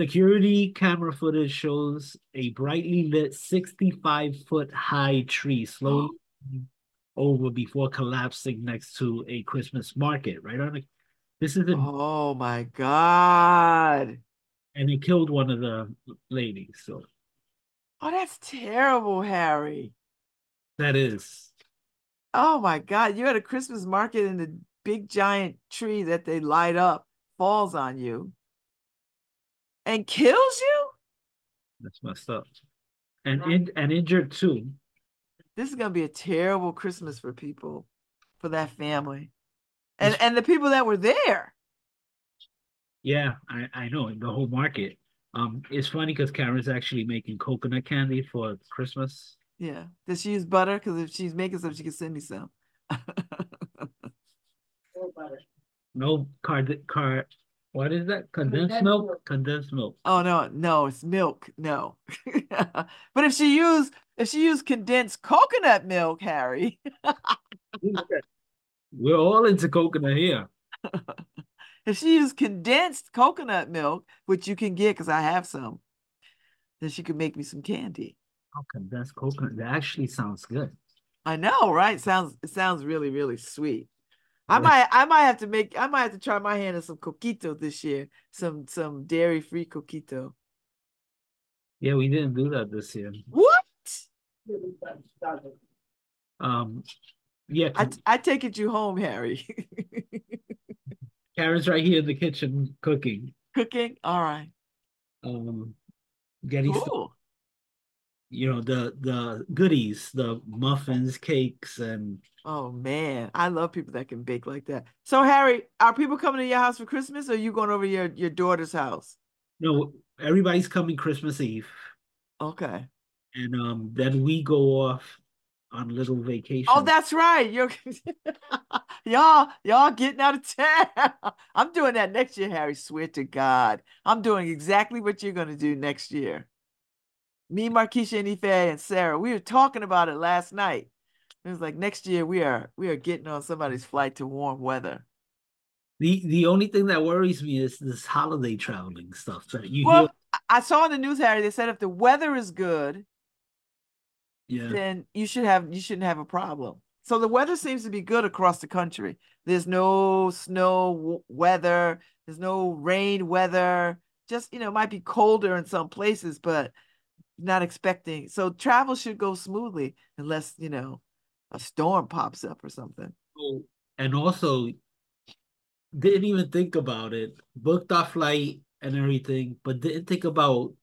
Security camera footage shows a brightly lit 65 foot high tree slowly [GASPS] over before collapsing next to a Christmas market. Right on it. This is a, Oh my God. and it killed one of the ladies. So Oh, that's terrible, Harry. that is Oh my God. You're at a Christmas market and the big giant tree that they light up falls on you and kills you? that's messed up. And in, and injured too. This is gonna be a terrible Christmas for people, for that family. And and the people that were there. Yeah, I, I know the whole market. Um, it's funny because Karen's actually making coconut candy for Christmas. Yeah. Does she use butter? Because if she's making some, she can send me some. [LAUGHS] No card card. What is that? Condensed milk. Condensed milk. oh no, no, it's milk. No. [LAUGHS] but if she used if she used condensed coconut milk, Harry, [LAUGHS] We're all into coconut here. [LAUGHS] if she used condensed coconut milk, which you can get because I have some, then she could make me some candy. Oh, condensed coconut. That actually sounds good. I know, right? Sounds it sounds really, really sweet. I might I might have to make I might have to try my hand at some coquito this year. Some some dairy free coquito. Yeah, we didn't do that this year. What? Um, yeah, I I take it you home, Harry. [LAUGHS] Karen's right here in the kitchen cooking. Cooking? All right. Um, getting Cool. you know the the goodies, the muffins, cakes, and Oh man, I love people that can bake like that. So Harry, are people coming to your house for Christmas or are you going over to your, your daughter's house? no, everybody's coming Christmas Eve, Okay. and um then we go off on little vacation. Oh, that's right. You're [LAUGHS] y'all, y'all getting out of town. [LAUGHS] I'm doing that next year, Harry. Swear to God. I'm doing exactly what you're gonna do next year. Me, Markeisha, and Ife, and Sarah, we were talking about it last night. It was like next year we are we are getting on somebody's flight to warm weather. the the only thing that worries me is this holiday traveling stuff that you Well, I- I saw in the news, Harry, they said if the weather is good. Yeah, then you should have you shouldn't have a problem. So the weather seems to be good across the country. There's no snow weather, there's no rain weather. Just, you know, it might be colder in some places, but not expecting. So travel should go smoothly unless, you know, a storm pops up or something. Oh, and also didn't even think about it. Booked our flight and everything, but didn't think about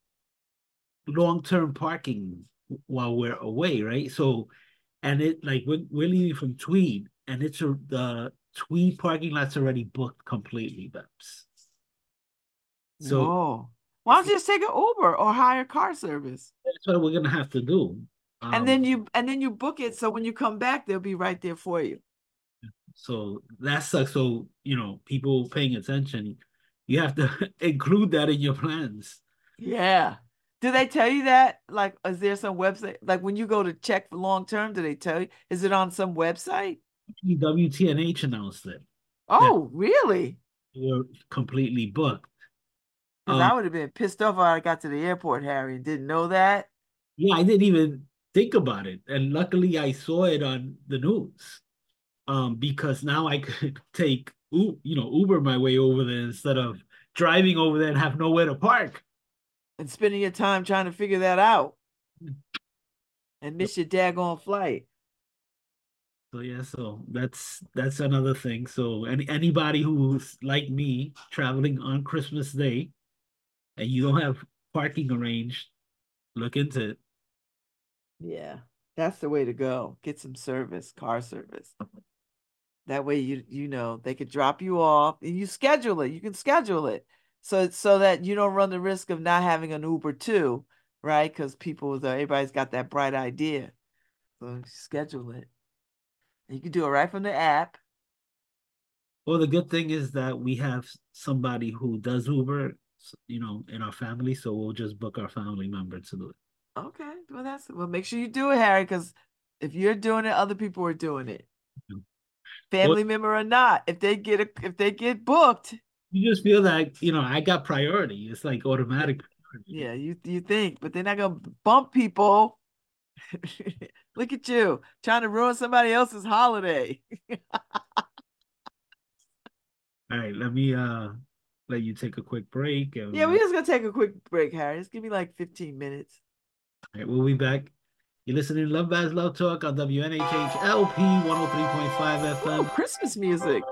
long term parking while we're away, right? So, and it like we're, we're leaving from Tweed, and it's a, the Tweed parking lot's already booked completely, Babs. So Whoa. Why don't you just take an Uber or hire car service? that's what we're gonna have to do. And then Um, you and then you book it so when you come back, they'll be right there for you. So that sucks. So, you know, people paying attention, you have to [LAUGHS] include that in your plans. Yeah. Do they tell you that? Like, is there some website? Like, when you go to check for long term, do they tell you? Is it on some website? WTNH announced it. Oh, really? We're completely booked. Because Um, I would have been pissed off if I got to the airport, Harry, and didn't know that. Yeah, I didn't even think about it. And luckily I saw it on the news. Um, because now I [LAUGHS] could take you know, Uber my way over there instead of driving over there and have nowhere to park. And spending your time trying to figure that out and miss your daggone flight. So yeah, so that's that's another thing. So any anybody who's like me traveling on Christmas Day and you don't have parking arranged, look into it. Yeah, that's the way to go. Get some service, car service. That way you you know they could drop you off and you schedule it. You can schedule it so so that you don't run the risk of not having an Uber too, right? Because people, uh, everybody's got that bright idea. So schedule it. You can do it right from the app. Well, the good thing is that we have somebody who does Uber, you know, in our family, so we'll just book our family member to do it. Okay, well that's well. Make sure you do it, Harry, because if you're doing it, other people are doing it. Mhm. Family member or not, if they get a, if they get booked, You just feel like, you know, I got priority. It's like automatic. priority. yeah, you you think, but they're not gonna bump people. [LAUGHS] Look at you trying to ruin somebody else's holiday. [LAUGHS] All right, let me uh let you take a quick break. And, Yeah, we're just gonna take a quick break, Harry. Just give me like 15 minutes. Right, we'll be back. You're listening to Love Babz Love Talk on WNHH LP 103.5 Oh, FM. Oh, Christmas music.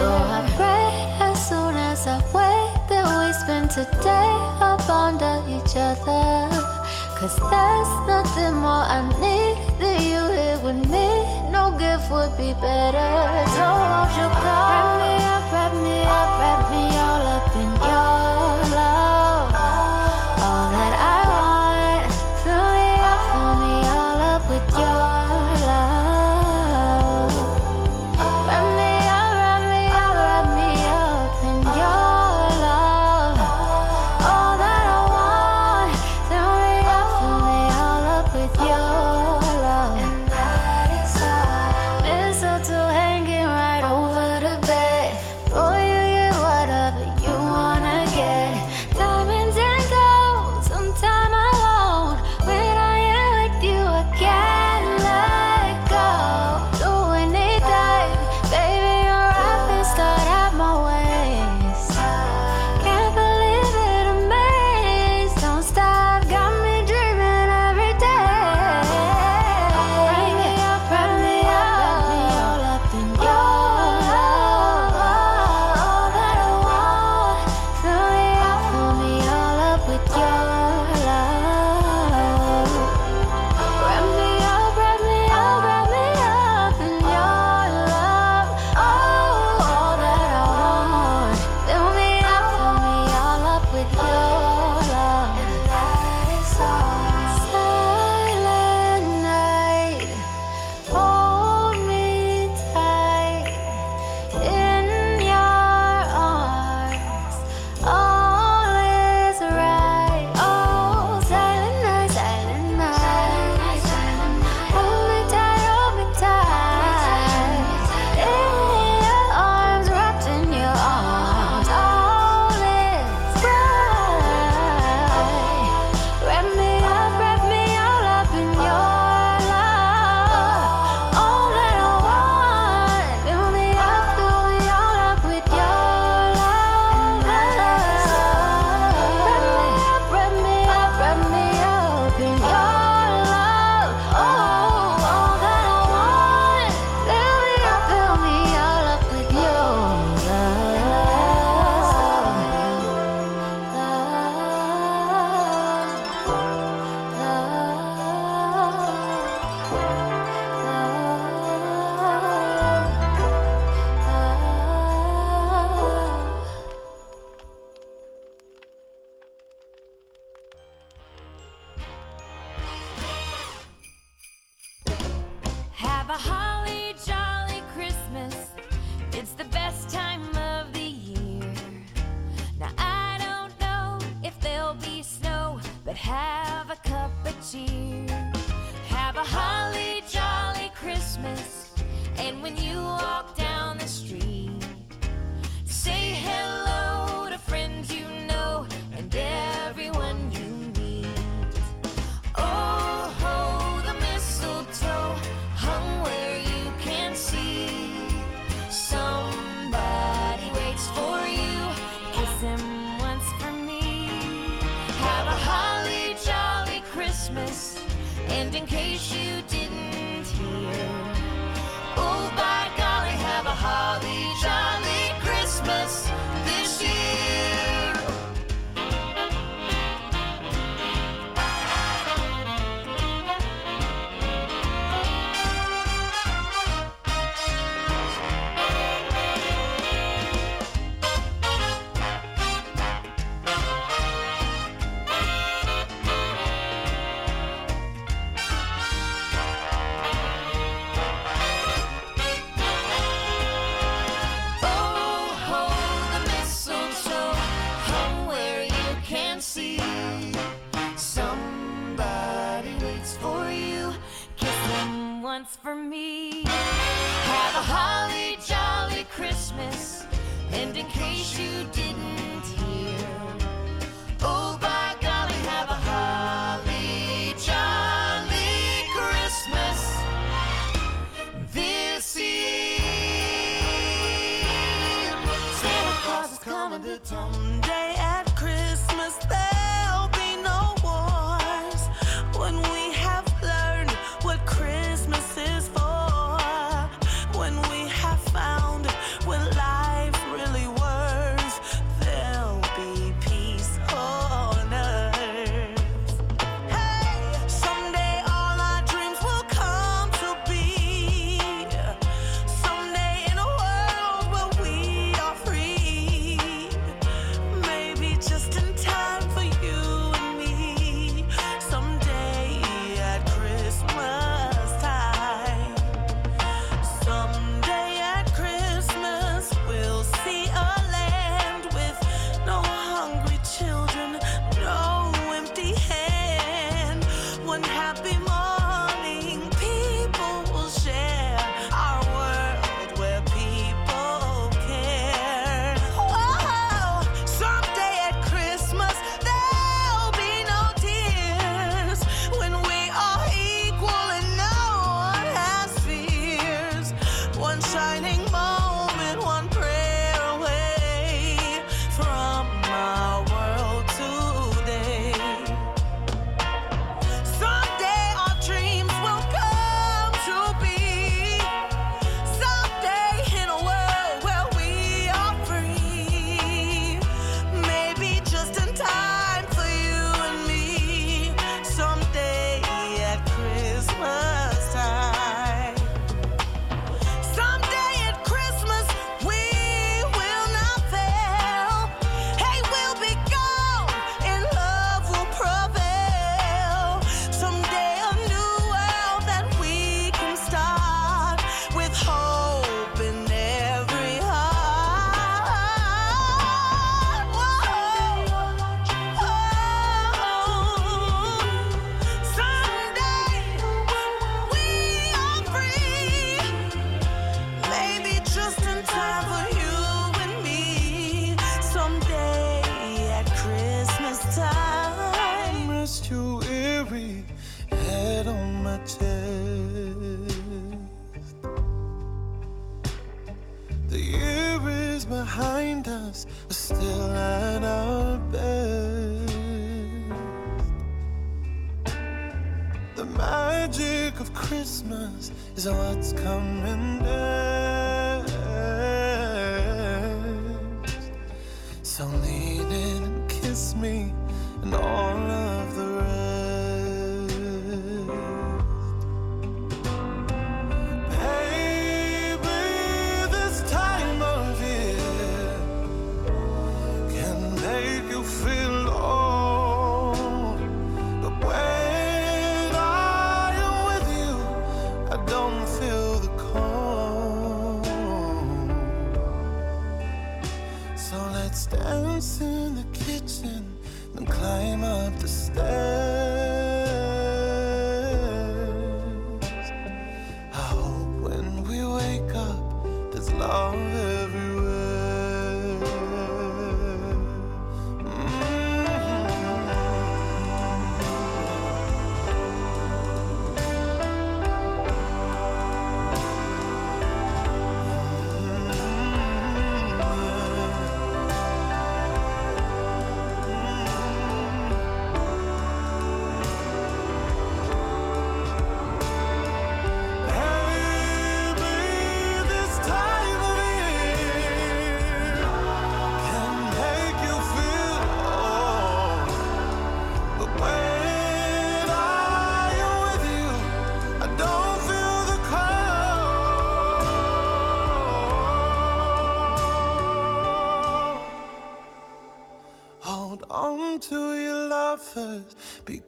So I pray as soon as I wake that we spend today up under each other. Cause there's nothing more I need than you here with me. No gift would be better. So won't you come? Wrap me up, wrap me up, wrap me all up in your when you walked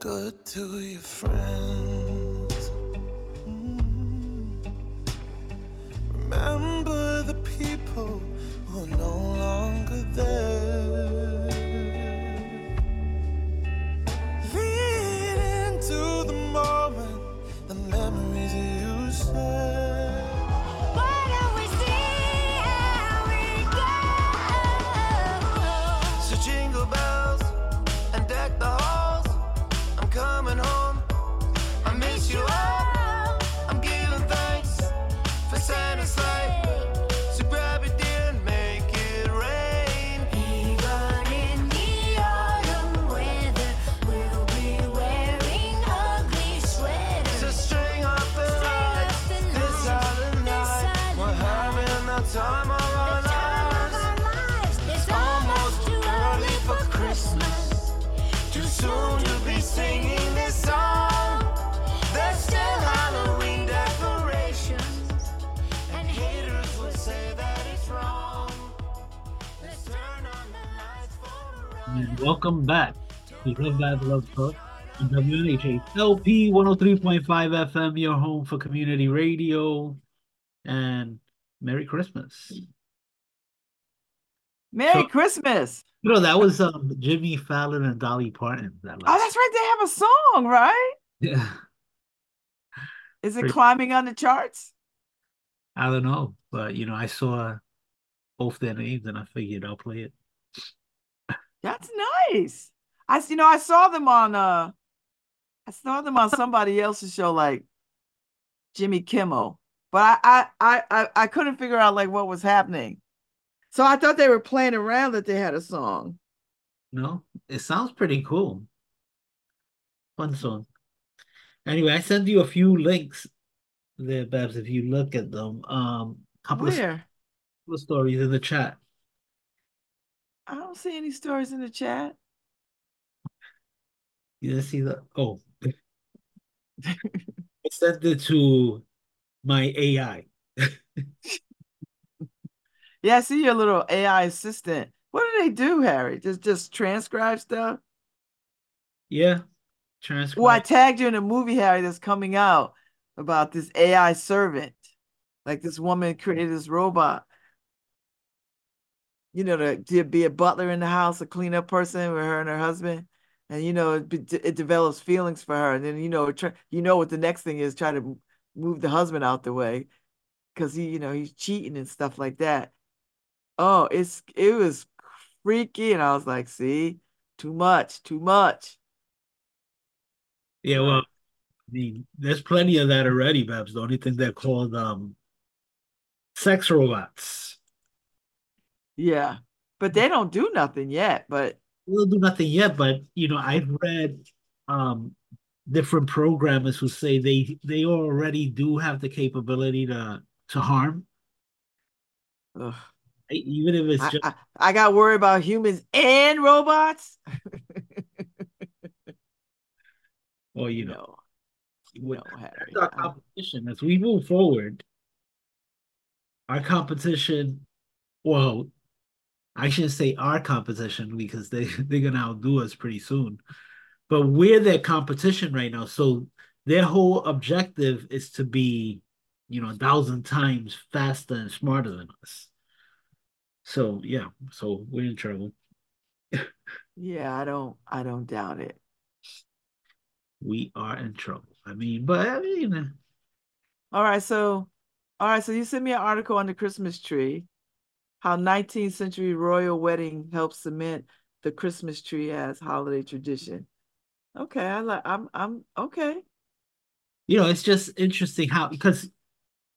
good to your friends. Mm. Remember the people who are no longer there. Lean into the moment, the memories you share. Welcome back to Love Babz Love Talk on WNHH LP 103.5 FM, your home for community radio. And Merry Christmas. Merry So- Christmas. You know, that was um, Jimmy Fallon and Dolly Parton. That Oh, that's right. They have a song, right? Yeah, [LAUGHS] Is it Pretty- climbing on the charts? I don't know, but you know, I saw both their names and I figured I'll play it. That's nice. I you know I saw them on uh I saw them on [LAUGHS] somebody else's show like Jimmy Kimmel, but I I I I, couldn't figure out like what was happening. So I thought they were playing around that they had a song. No, it sounds pretty cool. Fun song. Anyway, I sent you a few links there, Babs, if you look at them. Um, couple Where? couple of stories in the chat. I don't see any stories in the chat. You didn't see the oh. I [LAUGHS] sent it to my AI. [LAUGHS] Yeah, I see your little AI assistant. What do they do, Harry? Just just transcribe stuff? Yeah. Transcribe. Well, I tagged you in a movie, Harry, that's coming out about this AI servant. Like this woman created this robot, you know, to, to be a butler in the house, a cleanup person with her and her husband. And you know, it, it develops feelings for her. And then you know, try, you know what the next thing is, try to move the husband out the way because he, you know, he's cheating and stuff like that. Oh, it's it was freaky, and I was like, see, too much, too much. Yeah, well, I mean, there's plenty of that already, Babs. The only thing they're called um sex robots. Yeah, but they don't do nothing yet. But We'll do nothing yet, but you know, I've read um different programmers who say they they already do have the capability to to harm, ugh, even if it's I, just I, I got worried about humans and robots. [LAUGHS] well, you know, No, no, that's our competition as we move forward. Our competition, well, I shouldn't say our competition because they [LAUGHS] they're gonna outdo us pretty soon, but we're their competition right now. So their whole objective is to be, you know, a thousand times faster and smarter than us. So yeah, so we're in trouble. yeah, I don't, I don't doubt it. We are in trouble. I mean, but I mean, uh, All right, so, all right, so you sent me an article on the Christmas tree, how 19th century royal wedding helped cement the Christmas tree as holiday tradition. Okay, I like, I'm, I'm okay. you know, it's just interesting how because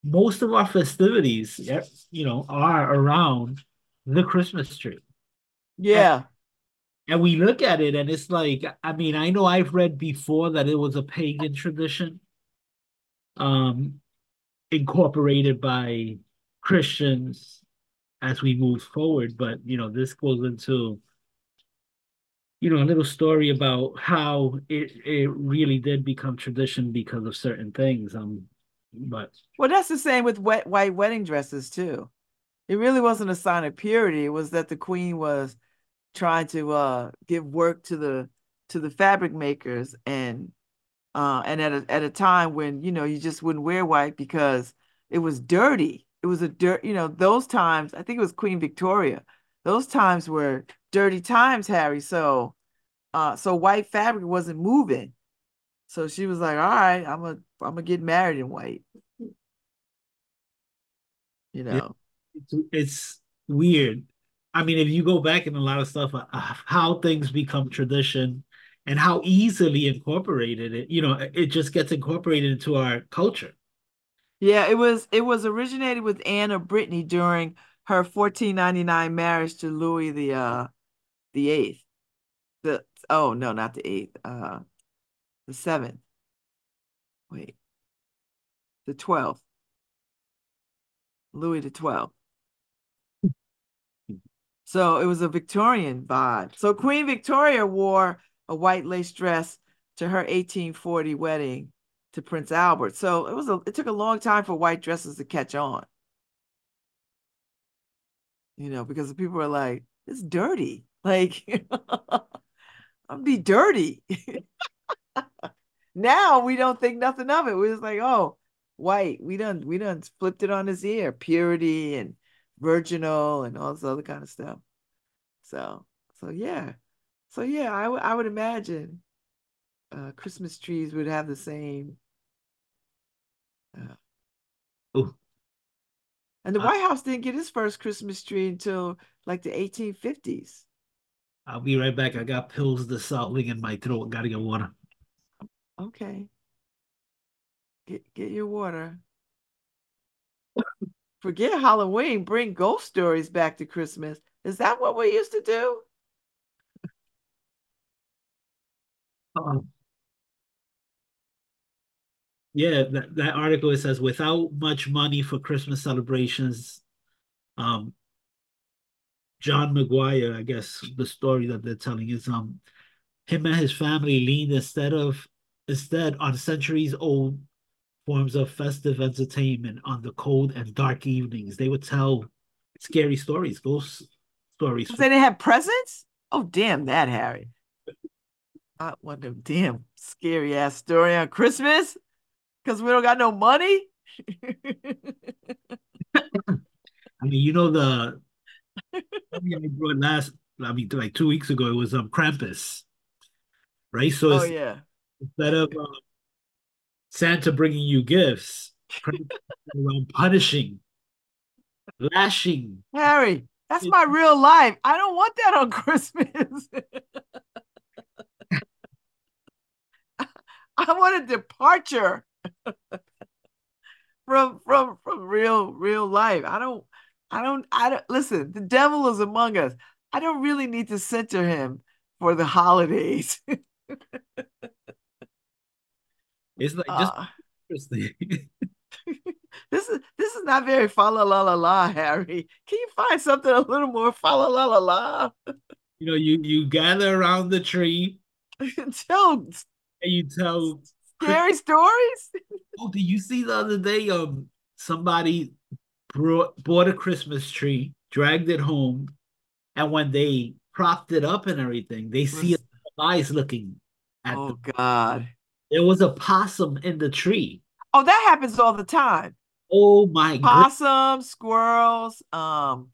most of our festivities, yeah, you know, are around the Christmas tree. Yeah, And we look at it and it's like, I mean, I know I've read before that it was a pagan tradition, um, incorporated by Christians as we move forward. But you know, this goes into, you know, a little story about how it it really did become tradition because of certain things. Um, but well, that's the same with wet white wedding dresses too. It really wasn't a sign of purity. It was that the queen was trying to uh give work to the to the fabric makers and uh and at a at a time when you know you just wouldn't wear white because it was dirty. It was a dirt, you know, those times, I think it was Queen Victoria. Those times were dirty times, Harry. So uh so white fabric wasn't moving. So she was like, "All right, I'm gonna I'm gonna get married in white." You know. it's, it's weird. I mean, if you go back in a lot of stuff, uh, how things become tradition and how easily incorporated it, you know, it just gets incorporated into our culture. Yeah, it was it was originated with Anne of Brittany during her 1499 marriage to Louis the uh the eighth. The oh no, not the eighth, uh the seventh. Wait. The twelfth. Louis the twelfth. So it was a Victorian vibe. So Queen Victoria wore a white lace dress to her 1840 wedding to Prince Albert. So it was a it took a long time for white dresses to catch on. You know, because people were like, it's dirty. [LAUGHS] Like I'll be dirty. [LAUGHS] now we don't think nothing of it. We're just like, oh, white. We done we done flipped it on his ear. Purity and virginal and all this other kind of stuff. So so yeah. So yeah, I would I would imagine uh Christmas trees would have the same Ooh. And the Uh, White House didn't get its first Christmas tree until like the 1850s. I'll be right back. I got pills to salting in my throat. Gotta get water. Okay. Get get your water. [LAUGHS] Forget Halloween, bring ghost stories back to Christmas. Is that what we used to do? Um, yeah, that, that article it says without much money for Christmas celebrations, um, John McGuire, I guess the story that they're telling is um him and his family leaned instead of instead on centuries old forms of festive entertainment on the cold and dark evenings. They would tell scary stories, ghost stories. They didn't have presents? Oh, damn that, Harry. I them damn scary ass story on Christmas because we don't got no money. [LAUGHS] I mean, you know the I brought last I mean like two weeks ago it was um Krampus. Right? So oh yeah. instead of uh, Santa bringing you gifts, around punishing, lashing. Harry, that's my real life. I don't want that on [LAUGHS] Christmas. [LAUGHS] I want a departure from from from real real life. I don't I don't I don't listen, the devil is among us. I don't really need to center him for the holidays. [LAUGHS] It's like just Uh, interesting. [LAUGHS] this is this is not very fa la la la la, Harry. Can you find something a little more fa la la la la? you know, you you gather around the tree [LAUGHS] Tell and you tell scary stories. [LAUGHS] Oh, did you see the other day? Um, somebody brought bought a Christmas tree, dragged it home, and when they propped it up and everything, they see Was- eyes looking at Oh them. God. There was a possum in the tree. Oh, that happens all the time. Oh my god! Possums, squirrels, um,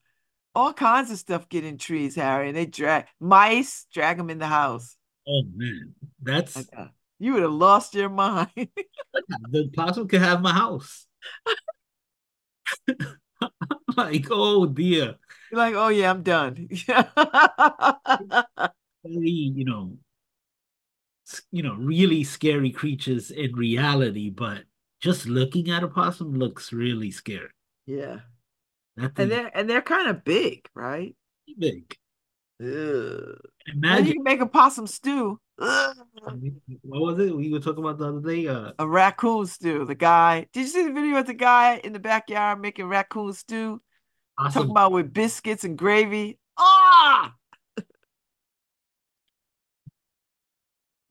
all kinds of stuff get in trees, Harry, and they drag mice, drag them in the house. Oh man, that's uh, you would have lost your mind. [LAUGHS] the possum could have my house. [LAUGHS] like, oh dear. You're like, oh yeah, I'm done. [LAUGHS] Very, you know, you know, really scary creatures in reality, but just looking at a possum looks really scary. yeah, and they're and they're kind of big, right? big. Ugh. And you can make a possum stew. Ugh. what was it we were talking about the other day? Uh, A raccoon stew. The guy. Did you see the video of the guy in the backyard making raccoon stew? possum. Talking about with biscuits and gravy. Ah,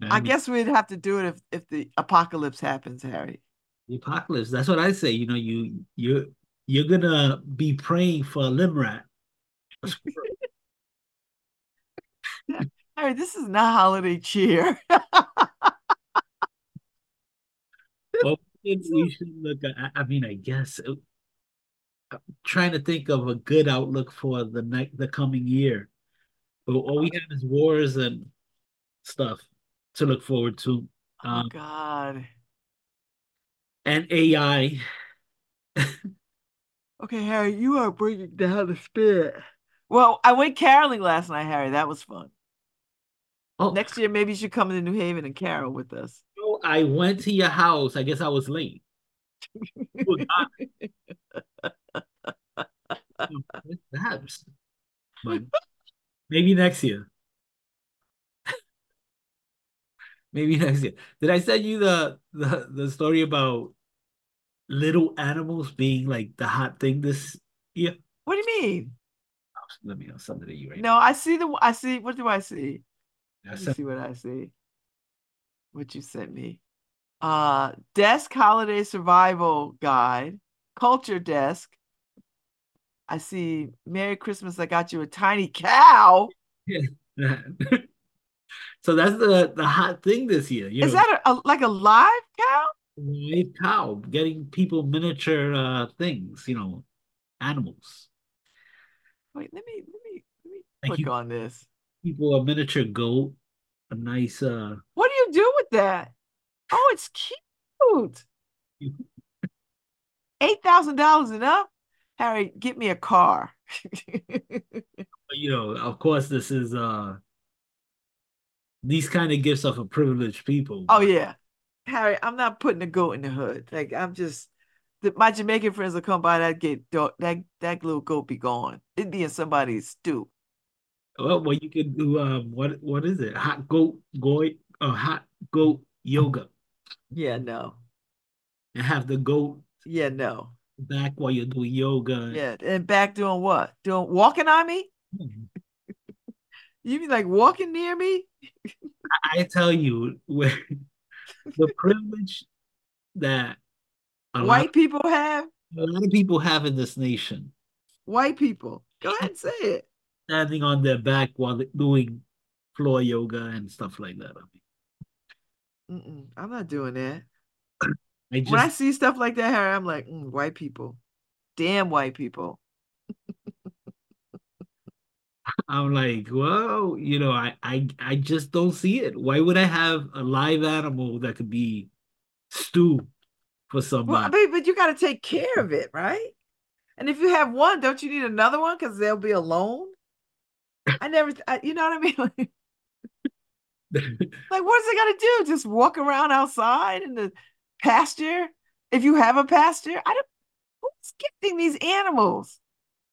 I guess we'd have to do it if if the apocalypse happens, Harry. the apocalypse. That's what I say. You know, you you you're gonna be praying for a limb rat. [LAUGHS] [LAUGHS] Harry, this is not holiday cheer. [LAUGHS] Well, we should- look at, I- mean, I guess uh, I'm trying to think of a good outlook for the next the coming year. But all we have is wars and stuff to look forward to. Oh Um, God. and AI. [LAUGHS] Okay, Harry, you are bringing down the spirit. Well, I went caroling last night, Harry. That was fun. Oh, Next year, maybe you should come to New Haven and carol with us. no, I went to your house. I guess I was late. Perhaps. [LAUGHS] But maybe next year. [LAUGHS] Maybe next year. Did I send you the the, the story about little animals being like the hot thing this year? What do you mean? Let me know something to you right No, I see the. I see. What do I see? I see what I see. What you sent me. Uh, desk holiday survival guide, culture desk. I see Merry Christmas. I got you a tiny cow. [LAUGHS] so that's the the hot thing this year. You Is know, that a, a like a live cow? live cow, getting people miniature uh things, you know, animals. Wait, let me let me let me click you- on this. People a miniature goat, a nice uh What do you do with that? Oh, it's cute. [LAUGHS] Eight thousand dollars enough? Harry, get me a car. you know, of course this is uh these kind of gifts are for privileged people. Oh yeah, Harry, I'm not putting a goat in the hood. Like I'm just, the, my Jamaican friends will come by. That get that that little goat be gone. It'd be in somebody's stew. Well, well, you can do um what what is it? Hot goat goy uh hot goat yoga Yeah, no. and have the goat Yeah, no. back while you're doing yoga. Yeah, and back doing what? Doing walking on me? Hmm. [LAUGHS] You be like walking near me? I tell you, [LAUGHS] [LAUGHS] the privilege that a lot, White people have a lot of people have in this nation, white people. Go ahead and say it. standing on their back while doing floor yoga and stuff like that. I mean, I'm not doing that. I just When I see stuff like that, Harry, I'm like, mm, white people. Damn white people. [LAUGHS] I'm like, well, you know, I, I I just don't see it. Why would I have a live animal that could be stew for Well, somebody? but, but you got to take care of it, right? And if you have one, don't you need another one because they'll be alone? I never, I, you know what I mean? [LAUGHS] Like, like, what's it gonna do? Just walk around outside in the pasture? If you have a pasture, I don't. Who's gifting these animals?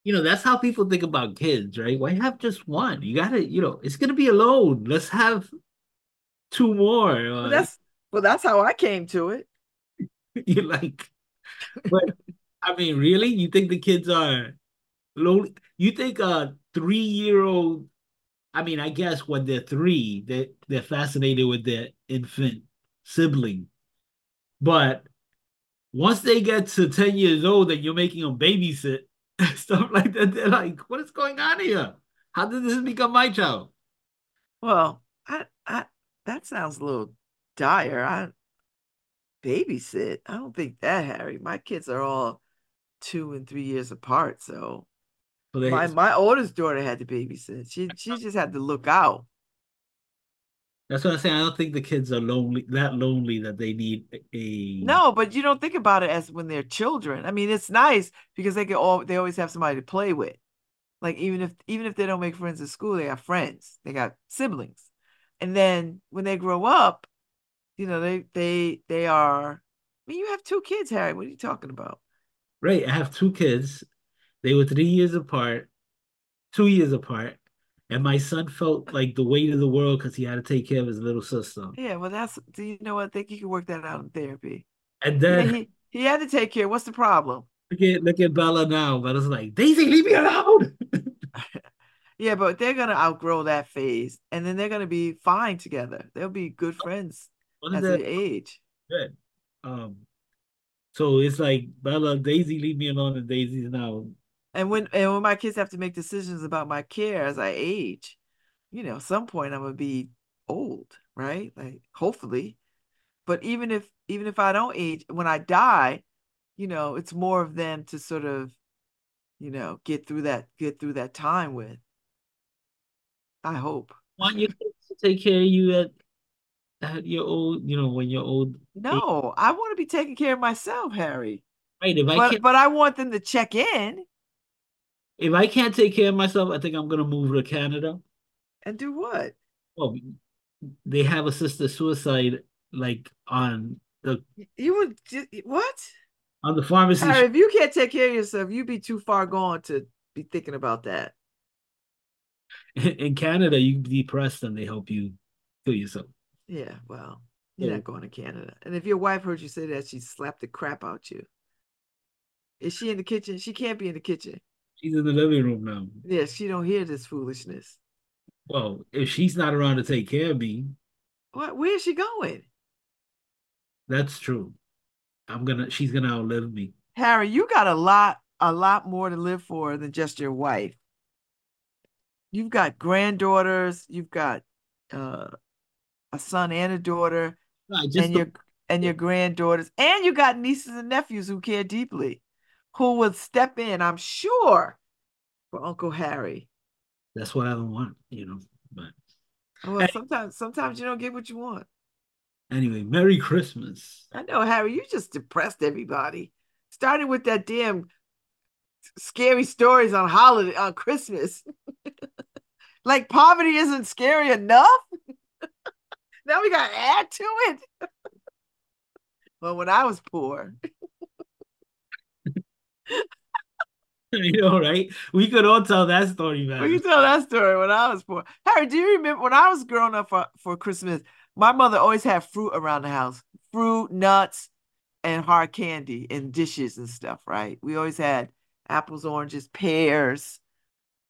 You know, that's how people think about kids, right? Why have just one? You gotta, you know, it's gonna be alone. Let's have two more. Well, that's well, that's how I came to it. [LAUGHS] you like, but I mean, really? You think the kids are lonely? You think a three-year-old? I mean, I guess when they're three, they they're fascinated with their infant sibling, but once they get to ten years old and you're making them babysit [LAUGHS] stuff like that, they're like, "What is going on here? How did this become my child?" Well, I, I that sounds a little dire. I babysit. I don't think that, Harry. My kids are all two and three years apart, so my my oldest daughter had to babysit. She she just had to look out. that's what I'm saying. I don't think the kids are lonely, that lonely that they need a No, but you don't think about it as when they're children. I mean, it's nice because they can all they always have somebody to play with. Like even if even if they don't make friends at school, they have friends. They got siblings. And then when they grow up, you know, they they they are I mean, you have two kids, Harry. What are you talking about? Right. I have two kids. They were three years apart, two years apart. And my son felt like the weight of the world because he had to take care of his little sister. Yeah, well, that's do you know what? I think you can work that out in therapy. And Yeah, then he he had to take care. What's the problem? look at look at Bella now. Bella's like, Daisy, leave me alone. [LAUGHS] Yeah, but they're gonna outgrow that phase, and then they're gonna be fine together. They'll be good friends As they the age. good. Um, so it's like Bella, Daisy, leave me alone, and Daisy's now. And when and when my kids have to make decisions about my care as I age, you know, some point I'm gonna be old, right? Like hopefully. But even if even if I don't age, when I die, you know, it's more of them to sort of, you know, get through that get through that time with. I hope. Want your kids to take care of you at at your old, you know, when you're old. No, I want to be taking care of myself, Harry. Right. If I But can't but I want them to check in if I can't take care of myself, I think I'm gonna move to Canada. and do what? Well, they have assisted suicide like on the You would what? on the pharmacy Harry, if you can't take care of yourself, you'd be too far gone to be thinking about that. [LAUGHS] in Canada, you be depressed and they help you kill yourself. Yeah, well, you're Yeah. not going to Canada. And if your wife heard you say that, she'd slap the crap out you. Is she in the kitchen? She can't be in the kitchen. She's in the living room now. Yeah, she don't hear this foolishness. Well, if she's not around to take care of me, What? Where is she going? that's true. I'm gonna she's gonna outlive me. Harry, you got a lot, a lot more to live for than just your wife. You've got granddaughters. You've got uh, a son and a daughter. Just and your and your granddaughters, and you got nieces and nephews who care deeply, who would step in, I'm sure, for Uncle Harry. that's what I don't want, you know. But Well, Hey. sometimes sometimes you don't get what you want. anyway, Merry Christmas. I know, Harry, you just depressed everybody. Starting with that damn scary stories on holiday on Christmas. [LAUGHS] like poverty isn't scary enough. [LAUGHS] now we gotta add to it. [LAUGHS] well, when I was poor. [LAUGHS] you know, right? We could all tell that story, man. We can tell that story when I was poor. Harry, do you remember when I was growing up for, for Christmas? My mother always had fruit around the house fruit, nuts, and hard candy and dishes and stuff, right? We always had apples, oranges, pears,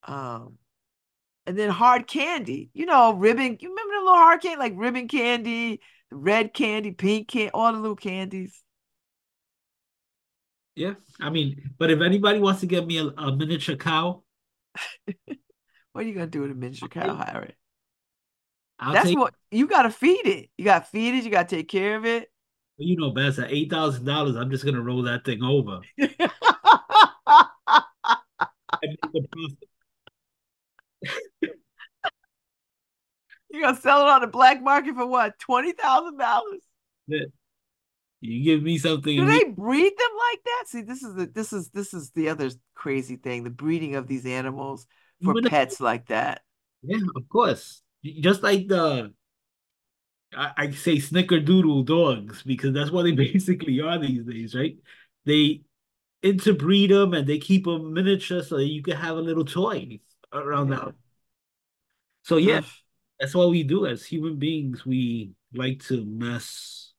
um, and then hard candy. You know, ribbon. You remember the little hard candy, like ribbon candy, red candy, pink candy, all the little candies. Yeah, I mean, but if anybody wants to get me a, a miniature cow, [LAUGHS] What are you gonna do with a miniature cow, Harry? I'll That's take. what you gotta feed it. You gotta feed it. You gotta take care of it. You know, best at eight thousand dollars, I'm just gonna roll that thing over [LAUGHS] [LAUGHS] and make a profit. You're gonna sell it on the black market for what? Twenty thousand dollars? You give me something. Do they breed them like that? See, this is the this is this is the other crazy thing, the breeding of these animals for if- pets like that. Yeah, of course. Just like the, I, I say snickerdoodle dogs because that's what they [LAUGHS] basically are these days, right? They interbreed them and they keep them miniature so that you can have a little toy around the Yeah. house. So yeah. That's what we do as human beings. We like to mess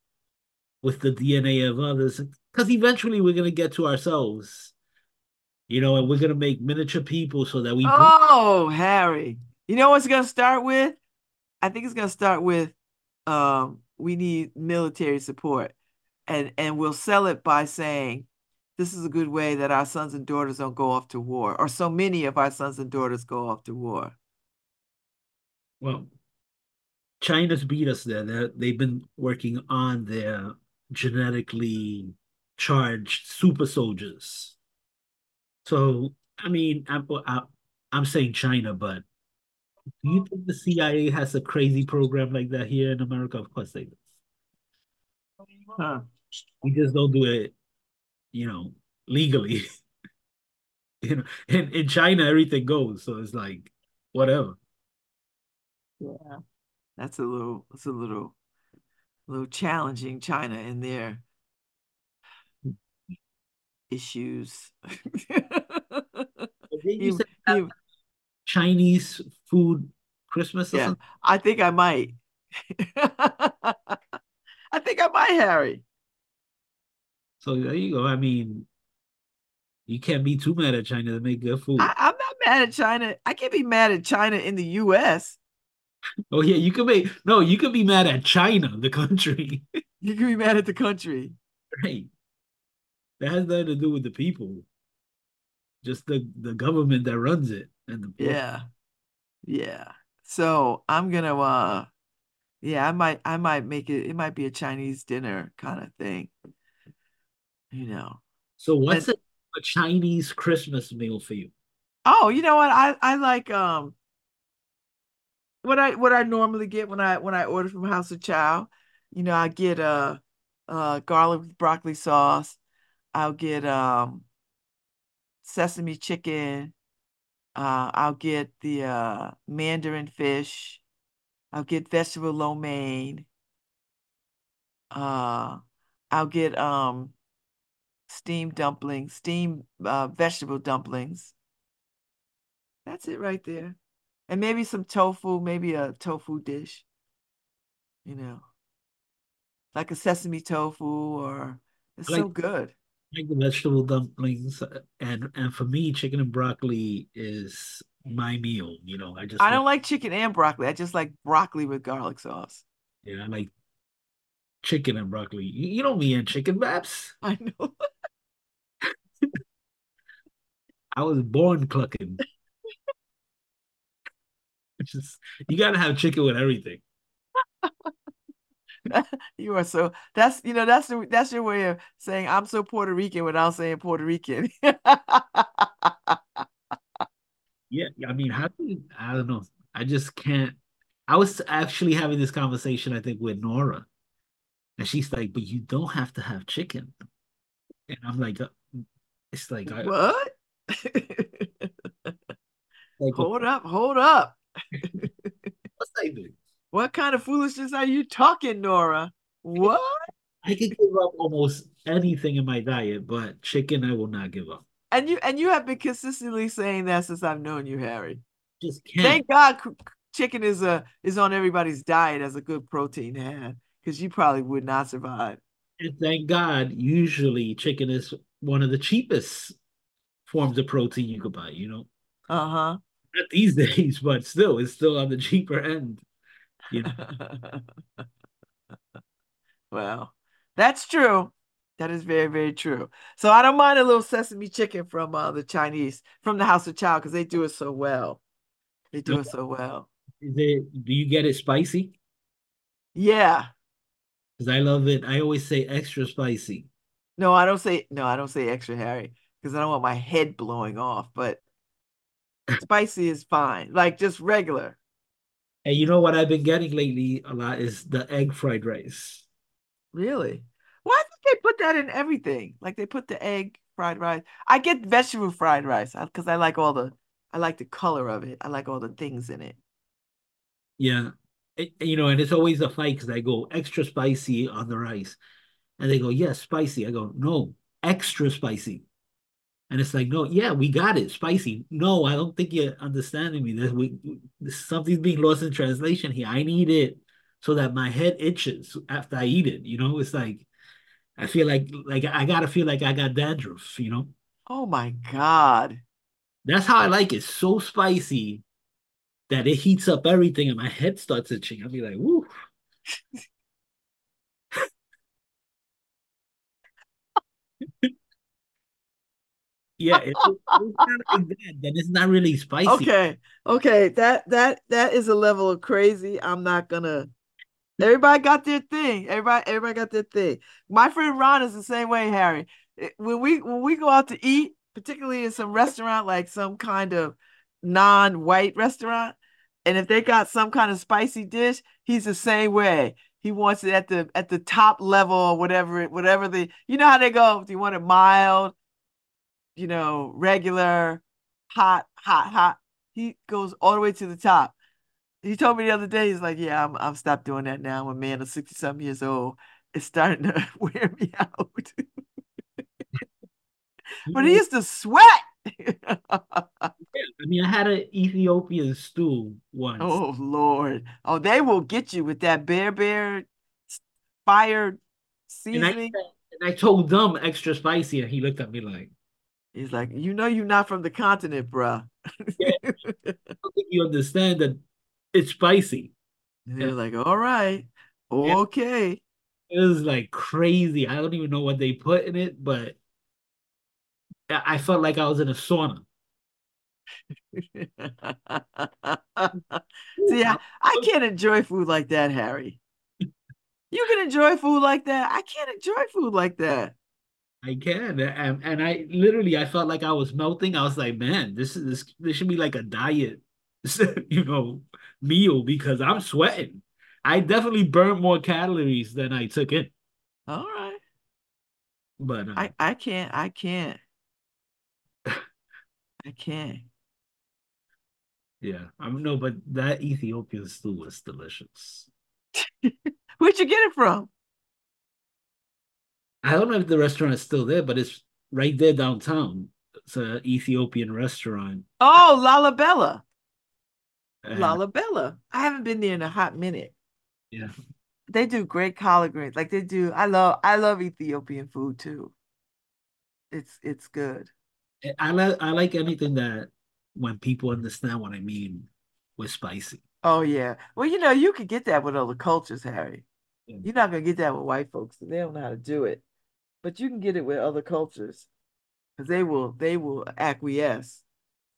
with the DNA of others because eventually we're gonna get to ourselves, you know, and we're gonna make miniature people so that we. Oh, Harry. You know what's gonna start with? I think it's gonna start with um we need military support. And and we'll sell it by saying this is a good way that our sons and daughters don't go off to war, or so many of our sons and daughters go off to war. Well, China's beat us there. They're, they've been working on their genetically charged super soldiers. So, I mean, I'm, I'm saying China, but do you think the CIA has a crazy program like that here in America? Of course they do. Huh. We just don't do it, you know, legally. [LAUGHS] You know, in, in China, everything goes. So it's like, whatever. Yeah. That's a little it's a little a little challenging China in their issues. [LAUGHS] You have he- Chinese food Christmas Yeah. I think I might. [LAUGHS] I think I might, Harry. So there you go. I mean, you can't be too mad at China to make good food. I, I'm not mad at China. I can't be mad at China in the US. [LAUGHS] Oh yeah, you can make no, you can be mad at China, the country. [LAUGHS] You can be mad at the country. right. That has nothing to do with the people. Just the the government that runs it and the Yeah. Yeah. So I'm gonna uh yeah, I might I might make it it might be a Chinese dinner kind of thing. You know. So what's And- a, a Chinese Christmas meal for you? Oh, you know what? I I like um what I what I normally get when I when I order from House of Chow. You know, I get uh uh garlic broccoli sauce. I'll get um sesame chicken. Uh I'll get the uh mandarin fish. I'll get vegetable lo mein. Uh I'll get um steamed dumplings, steamed uh, vegetable dumplings. That's it right there. And maybe some tofu, maybe a tofu dish. You know, like a sesame tofu or it's so good. like the vegetable dumplings, uh, and and for me, chicken and broccoli is my meal. You know, I just I don't like chicken and broccoli. I just like broccoli with garlic sauce. yeah, I like chicken and broccoli. You, you know me and chicken babs. I know. [LAUGHS] I was born clucking. [LAUGHS] Just you gotta have chicken with everything. [LAUGHS] You are so that's you know that's the that's your way of saying I'm so Puerto Rican without saying Puerto Rican. [LAUGHS] Yeah, I mean, how do you, I don't know. I just can't. I was actually having this conversation, I think, with Nora, and she's like, "But you don't have to have chicken," and I'm like, uh, "It's like, I, What? like hold up, hold up. What's I do? What kind of foolishness are you talking, Nora? What? I could give up almost anything in my diet, but chicken I will not give up. And you and you have been consistently saying that since I've known you, Harry. Just can't. Thank God chicken is a is on everybody's diet as a good protein to because you probably would not survive. And thank God, usually chicken is one of the cheapest forms of protein you could buy, you know? Uh-huh. Not these [LAUGHS] days, but still, it's still on the cheaper end. You know? [LAUGHS] well, that's true. That is very, very true. So I don't mind a little sesame chicken from uh, the Chinese, from the House of Chow, because they do it so well. They do it so well. Is it, do you get it spicy? Yeah. Because I love it. I always say extra spicy. No, I don't say no, I don't say extra Harry because I don't want my head blowing off, but spicy is fine. Like just regular. And you know what I've been getting lately a lot is the egg fried rice. Really? Why think they put that in everything. Like they put the egg fried rice. I get vegetable fried rice uh, because I like all the I like the color of it. I like all the things in it. Yeah. It- you know, and it's always a fight because I go extra spicy on the rice. And they go, yes, spicy. I go, no, extra spicy. And it's like, no, yeah, we got it, spicy. No, I don't think you're understanding me. There's we something's being lost in translation here. I need it so that my head itches after I eat it. You know, it's like I feel like like I gotta feel like I got dandruff, you know. Oh my God. That's how I like it. So spicy that it heats up everything and my head starts itching. I'll be like, woo. [LAUGHS] yeah, if it- it's [LAUGHS] not like that, then it's not really spicy. Okay. Okay. That that that is a level of crazy. I'm not gonna everybody got their thing. Everybody everybody got their thing. My friend Ron is the same way, Harry. When we when we go out to eat, particularly in some restaurant, like some kind of non-white restaurant, and if they got some kind of spicy dish, he's the same way. He wants it at the at the top level or whatever whatever the you know how they go. Do you want it mild? You know, regular, hot, hot, hot. He goes all the way to the top. He told me the other day, he's like, Yeah, I'm I'm stopped doing that now. I'm a man of 60 something years old. It's starting to [LAUGHS] wear me out. [LAUGHS] but he used to sweat. [LAUGHS] yeah, I mean, I had an Ethiopian stew once. oh Lord. Oh, they will get you with that berbere fire and, I, seasoning. and I told them extra spicy, and he looked at me like, He's like, you know you're not from the continent, bruh. [LAUGHS] I don't think you understand that it's spicy. They're like, all right, okay. It was like crazy. I don't even know what they put in it, but I I felt like I was in a sauna. [LAUGHS] See, I, I can't enjoy food like that, Harry. You can enjoy food like that. I can't enjoy food like that. I can, and and I literally I felt like I was melting. I was like, man, this is this this should be like a diet, [LAUGHS] you know, meal because I'm sweating. I definitely burned more calories than I took in. All right. But uh, I, I can't. I can't. [LAUGHS] I can't. yeah, I don't know, but that Ethiopian stew was delicious. [LAUGHS] Where'd you get it from? I don't know if the restaurant is still there, but it's right there downtown. It's an Ethiopian restaurant. Oh, Lalibela. and- Lalibela. I haven't been there in a hot minute. Yeah. They do great collard greens. Like they do. I love I love Ethiopian food too. It's it's good. Eh, I like I like anything that when people understand what I mean with spicy. Oh yeah. Well, you know, you can get that with other cultures, Harry. Yeah. You're not gonna get that with white folks. They don't know how to do it. But you can get it with other cultures. Because they will they will acquiesce.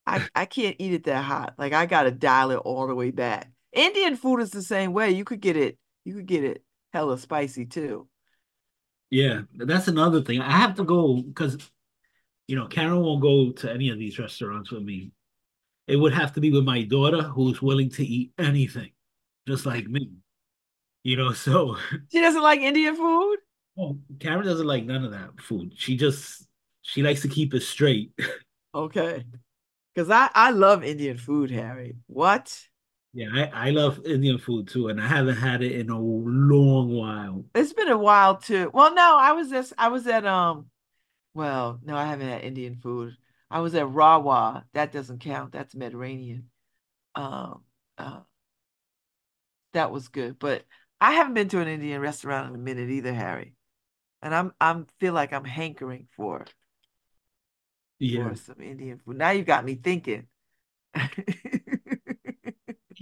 I, I can't eat it that hot. Like I gotta dial it all the way back. Indian food is the same way. You could get it, you could get it hella spicy too. Yeah, that's another thing. I have to go because you know Karen won't go to any of these restaurants with me. It would have to be with my daughter who's willing to eat anything, just like me. You know, so She doesn't like Indian food? Oh, Karen doesn't like none of that food. She just she likes to keep it straight. [LAUGHS] Okay. Because I, I love Indian food, Harry. What? Yeah, I, I love Indian food too, and I haven't had it in a long while. It's been a while too. Well, no, I was just I was at um well, no, I haven't had Indian food. I was at Rawa. That doesn't count. That's Mediterranean. Um uh that was good. But I haven't been to an Indian restaurant in a minute either, Harry. And I'm I'm feel like I'm hankering for Yeah, for some Indian food. Now you got me thinking. [LAUGHS]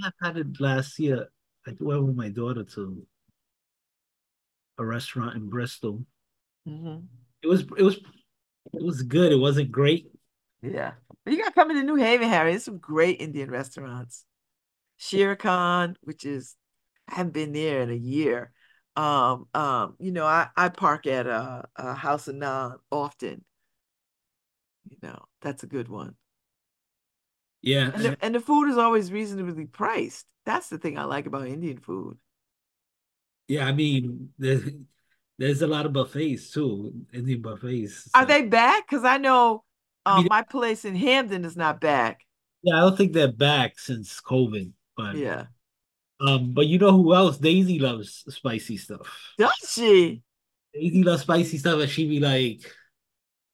I've had it last year. I went with my daughter to a restaurant in Bristol. Mhm. It was it was it was good. It wasn't great. Yeah. But you got coming to New Haven, Harry. There's some great Indian restaurants. Shere Khan, which is I haven't been there in a year. Um, um, you know, I, I park at a, a House of Naan often. You know, that's a good one. Yeah, And the, and the food is always reasonably priced. That's the thing I like about Indian food. yeah. I mean, there's there's a lot of buffets too, Indian buffets. Are they back? Because I know I um, mean- my place in Hamden is not back. Yeah, I don't think they're back since COVID, but Yeah. Um, but you know who else? Daisy loves spicy stuff. Does she? Daisy loves spicy stuff, and she be like,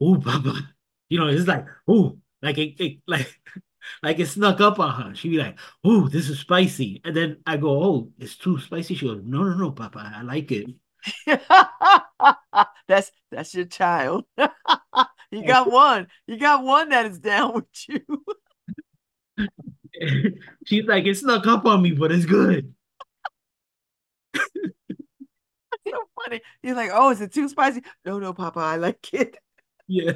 "Ooh, Papa," [LAUGHS] you know, it's like, "Ooh," like it, it like. [LAUGHS] Like it snuck up on her. She'd be like, "Oh, this is spicy," and then I go, "Oh, it's too spicy." She goes, "No, no, no, Papa, I like it." [LAUGHS] that's that's your child. you got one. You got one that is down with you. [LAUGHS] She's like, "It snuck up on me, but it's good." so funny. You're like, oh, is it too spicy? No, no, Papa, I like it. Yeah,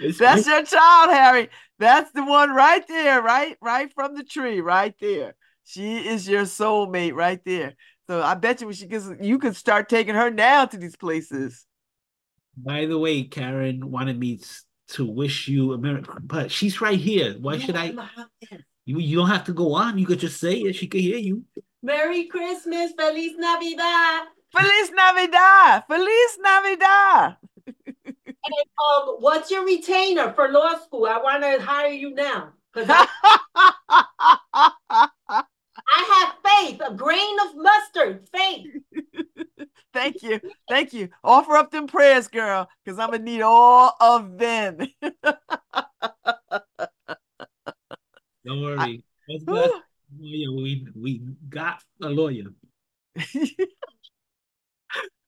it's That's your child, Harry. That's the one right there, right, right from the tree, right there. She is your soulmate right there. So I bet you when she gets, you could start taking her now to these places. By the way, Karen wanted me to wish you a Merry, but she's right here. Why should I? You, you don't have to go on. You could just say it. She could hear you. Merry Christmas, Feliz Navidad. Feliz Navidad! Feliz Navidad! Um, what's your retainer for law school? I want to hire you now I, [LAUGHS] I have faith, a grain of mustard, faith. Thank you. Thank you. Offer up them prayers, girl, because I'm going to need all of them. [LAUGHS] Don't worry. Let's lawyer. We we got a lawyer. [LAUGHS]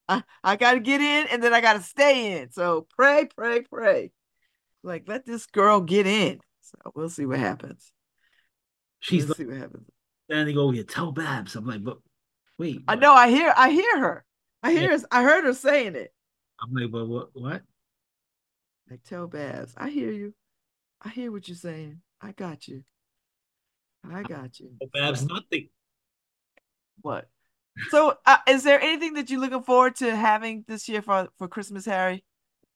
I, I got to get in and then I got to stay in. So pray, pray, pray. Like, let this girl get in. So we'll see what happens. She's we'll like see what happens. standing over here. Tell Babs. I'm like, but wait. I what?" know. I hear. I hear her. I Yeah. hear. I heard her saying it. I'm like, but what? What? Like, tell Babs. I hear you. I hear what you're saying. I got you. I got you. Babs nothing. What? So, uh, is there anything that you're looking forward to having this year for for Christmas, Harry?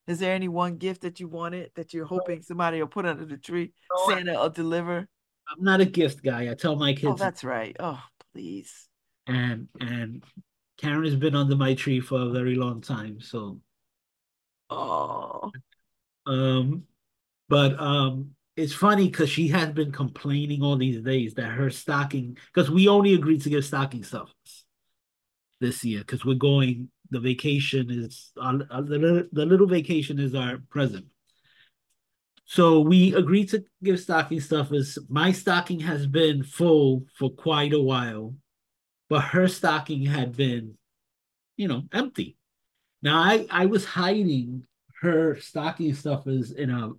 Is there any one gift that you wanted that you're hoping somebody will put under the tree? No, Santa will deliver. I'm not a gift guy. I tell my kids Oh, that's right. Oh, please. and and Karen has been under my tree for a very long time. So. Oh, um but um it's funny because she has been complaining all these days that her stocking because we only agreed to give stocking stuffers this year because we're going the vacation is uh, uh, the, little, the little vacation is our present. So we agreed to give stocking stuffers my stocking has been full for quite a while but her stocking had been you know empty. Now i i was hiding her stocking stuffers in a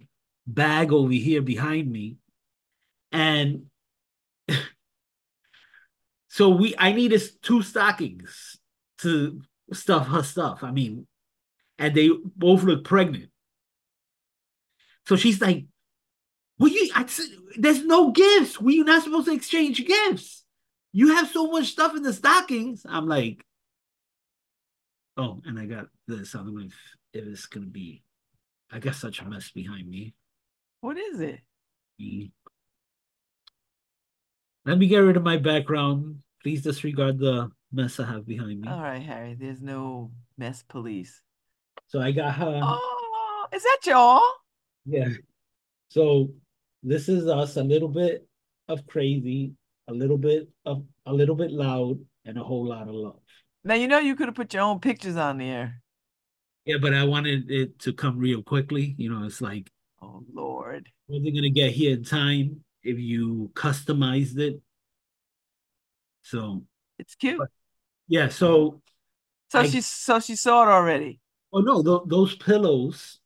bag over here behind me. And [LAUGHS] so we i needed two stockings to stuff her stuff i mean and they both look pregnant. So she's like well you I, there's no gifts. We're not supposed to exchange gifts you have so much stuff in the stockings i'm like oh and i got this i don't know if, if it's gonna be i got such a mess behind me what is it? Let me get rid of my background. Please disregard the mess I have behind me. All right, Harry. There's no mess police. So I got her. Oh, is that y'all? Yeah. So this is us a little bit of crazy, a little bit of a little bit loud, and a whole lot of love. Now you know you could have put your own pictures on there. Yeah, but I wanted it to come real quickly. You know, it's like Oh Lord. wasn't gonna get here in time if you customized it. So It's cute. yeah, so So I- she so she saw it already. Oh no, th- those pillows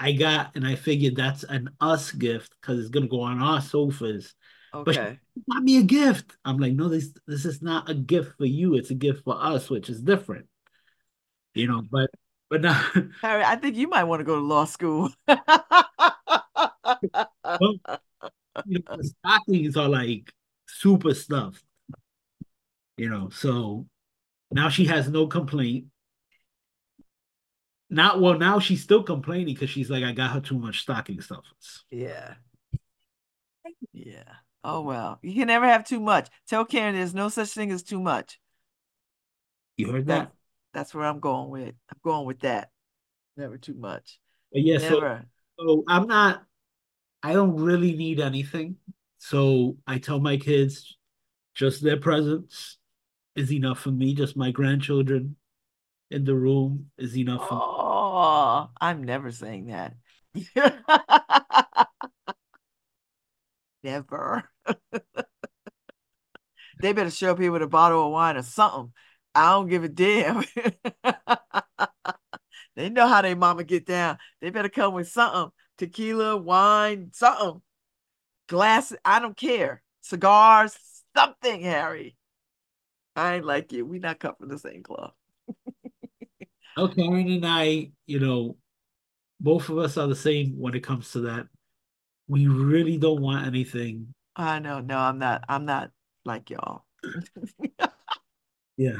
I got, and I figured that's an us gift because it's gonna go on our sofas. But Okay. Got me a gift. I'm like, no, this this is not a gift for you. It's a gift for us, which is different. You know, but but now [LAUGHS] Harry, I think you might want to go to law school. [LAUGHS] you know, the stockings are like super stuffed. You know, so now she has no complaint. Not well, now she's still complaining because she's like, I got her too much stocking stuffers. Yeah. Yeah. Oh well. You can never have too much. Tell Karen there's no such thing as too much. You heard That that? that's where I'm going with. I'm going with that. Never too much. But yeah, so, Never. so I'm not I don't really need anything. So I tell my kids just their presence is enough for me. Just my grandchildren in the room is enough for me. Oh, I'm never saying that. [LAUGHS] Never. They better show up here with a bottle of wine or something. I don't give a damn. [LAUGHS] They know how they mama get down. They better come with something. Tequila, wine, something. Glass, I don't care. Cigars, something, Harry. I ain't like you. We not cut from the same cloth. Oh, Karen and I, you know, both of us are the same when it comes to that. We really don't want anything. I know. No, I'm not. I'm not like y'all. Yeah.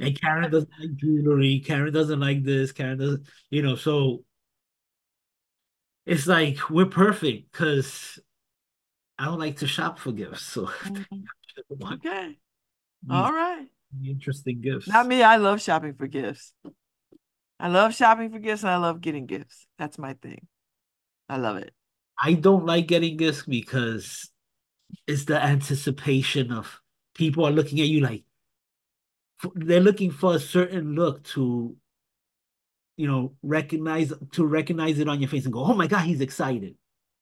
And Karen doesn't [LAUGHS] like jewelry. Karen doesn't like this. Karen doesn't, you know, so it's like we're perfect because I don't like to shop for gifts. So want [LAUGHS] mm-hmm. Okay. these [LAUGHS] All right. interesting gifts. Not me. I love shopping for gifts. I love shopping for gifts and I love getting gifts. That's my thing. I love it. I don't like getting this because it's the anticipation of people are looking at you like they're looking for a certain look to you know recognize to recognize it on your face and go oh my god he's excited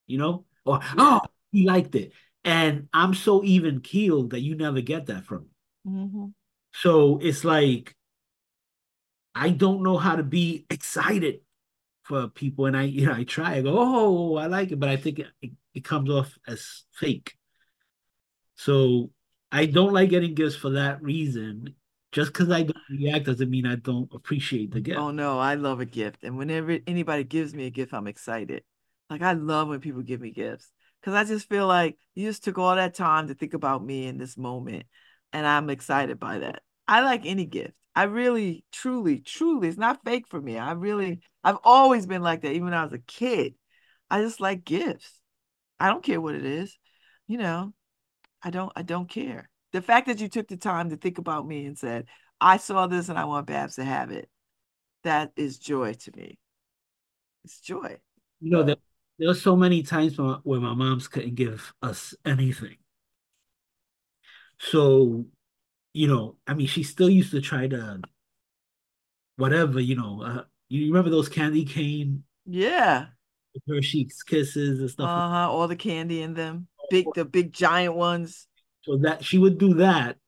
you know? Or oh he liked it. And i'm so even keeled that you never get that from me. Mhm. so it's like I don't know how to be excited for people, and I, you know, I try. I go, oh, I like it, but I think it, it, comes off as fake. So I don't like getting gifts for that reason. Just because I don't react doesn't mean I don't appreciate the gift. Oh no, I love a gift. And whenever anybody gives me a gift, I'm excited. Like I love when people give me gifts because I just feel like you just took all that time to think about me in this moment, and I'm excited by that. I like any gift. I really, truly, truly, it's not fake for me. I really, I've always been like that, even when I was a kid. I just like gifts. I don't care what it is, you know. I don't, I don't care. The fact that you took the time to think about me and said, I saw this and I want Babz to have it, that is joy to me. It's joy. You know, there, there were so many times where my moms couldn't give us anything. So, you know, I mean, she still used to try to, whatever, you know, uh, you remember those candy cane Yeah. Hershey's kisses and stuff. Uh-huh. All the candy in them. Big, the big giant ones. So that she would do that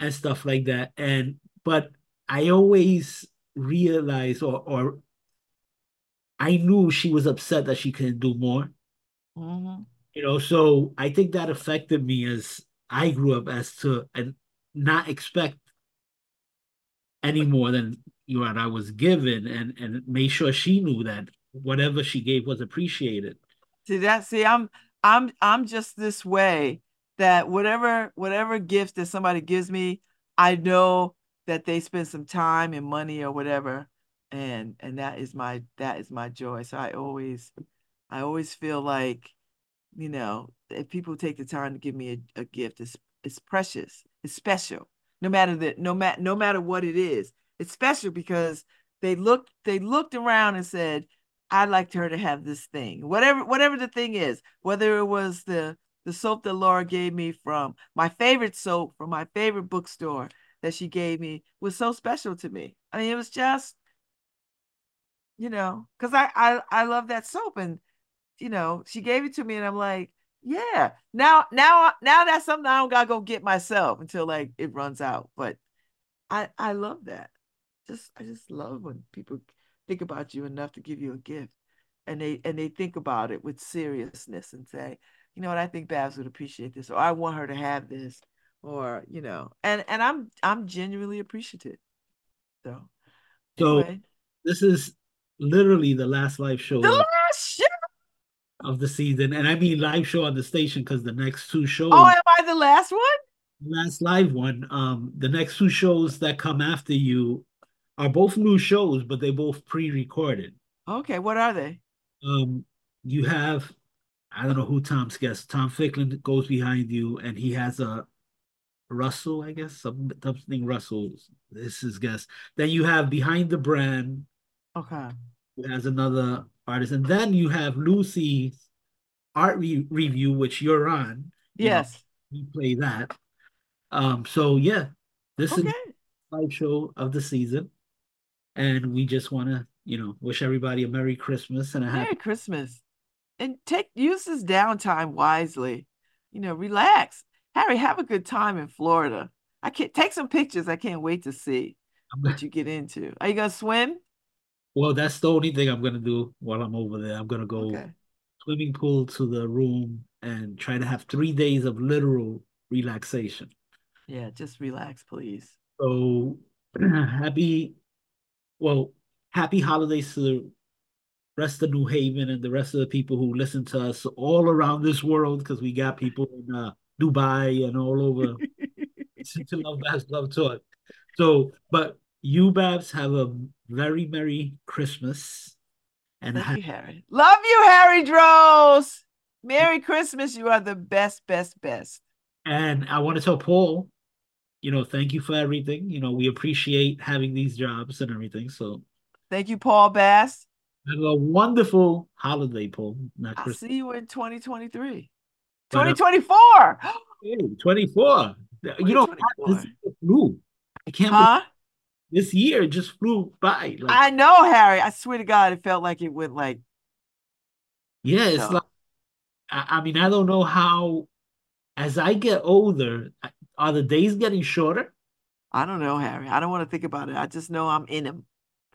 and stuff like that. And but I always realized or or I knew she was upset that she couldn't do more. Mhm. You know, so I think that affected me as I grew up as to and not expect any more than you what I was given and and made sure she knew that whatever she gave was appreciated. See that? See, I'm I'm I'm just this way that whatever whatever gift that somebody gives me, I know that they spend some time and money or whatever, and and that is my that is my joy. So I always I always feel like, you know, if people take the time to give me a, a gift, it's it's precious, it's special. No matter that, no matter no matter what it is, it's special because they looked they looked around and said, I'd like her to have this thing, whatever whatever the thing is, whether it was the the soap that Laura gave me from my favorite soap from my favorite bookstore that she gave me was so special to me. I mean, it was just, you know, because I, I I love that soap, and you know, she gave it to me, and I'm like, yeah. Now now now that's something I don't gotta go get myself until like it runs out. But I I love that. Just I just love when people think about you enough to give you a gift and they and they think about it with seriousness and say, you know what, I think Babz would appreciate this, or I want her to have this, or you know, and and I'm I'm genuinely appreciative. So So anyway, this is literally the last live show the last show. Of the season, and I mean live show on the station because the next two shows, Oh, am I the last one? last live one, um, the next two shows that come after you are both new shows, but they both pre-recorded. Okay, what are they? Um, you have, I don't know who Tom's guest. Tom Ficklin goes behind you, and he has a Russell, I guess, something Russell. This is guest. Then you have behind the brand, Okay. who has another artist, and then you have Lucy's art re- review, which you're on. You know, Yes. you play that. Um, so yeah, this is Okay. the live show of the season, and we just want to, you know, wish everybody a Merry Christmas and a Merry happy. Christmas. And take use this downtime wisely. You know, relax. Harry, have a good time in Florida. I can't take some pictures. I can't wait to see what you get into. Are you gonna swim? Well, that's the only thing I'm gonna do while I'm over there. I'm gonna go Okay. swimming pool to the room and try to have three days of literal relaxation. Yeah, just relax, please. So [CLEARS THROAT] happy, well, happy holidays to the rest of New Haven and the rest of the people who listen to us all around this world because we got people in uh, Dubai and all over [LAUGHS] [LAUGHS] to Love Babz Love Talk. So, but you Babz have a very merry Christmas and Thank you, Harry. Love you, Harry Droz. Merry Christmas. You are the best, best, best. And I want to tell Paul, you know, thank you for everything. You know, we appreciate having these jobs and everything. So Thank you, Paul Bass. have a wonderful holiday, Paul. Not I'll Christmas. see you in 2023. But, uh, 2024. Hey, 24. You know, 2024. this year flew. I can't Huh? Believe this year just flew by. Like, I know, Harry. I swear to God, it felt like it went like yeah, it's so. like, I, I mean, I don't know how, as I get older, are the days getting shorter? I don't know, Harry. I don't want to think about it. I just know I'm in them. [LAUGHS]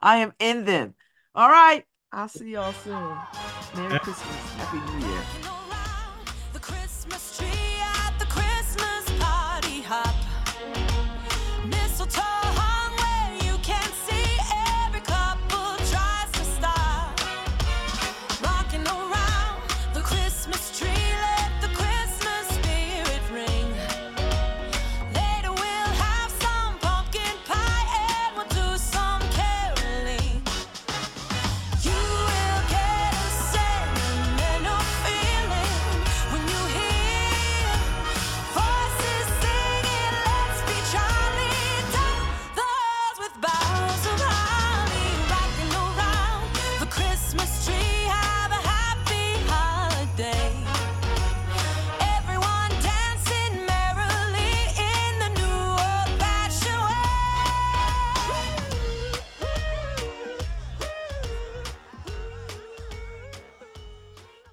I am in them. All right. I'll see y'all soon. Merry Christmas. Happy New Year.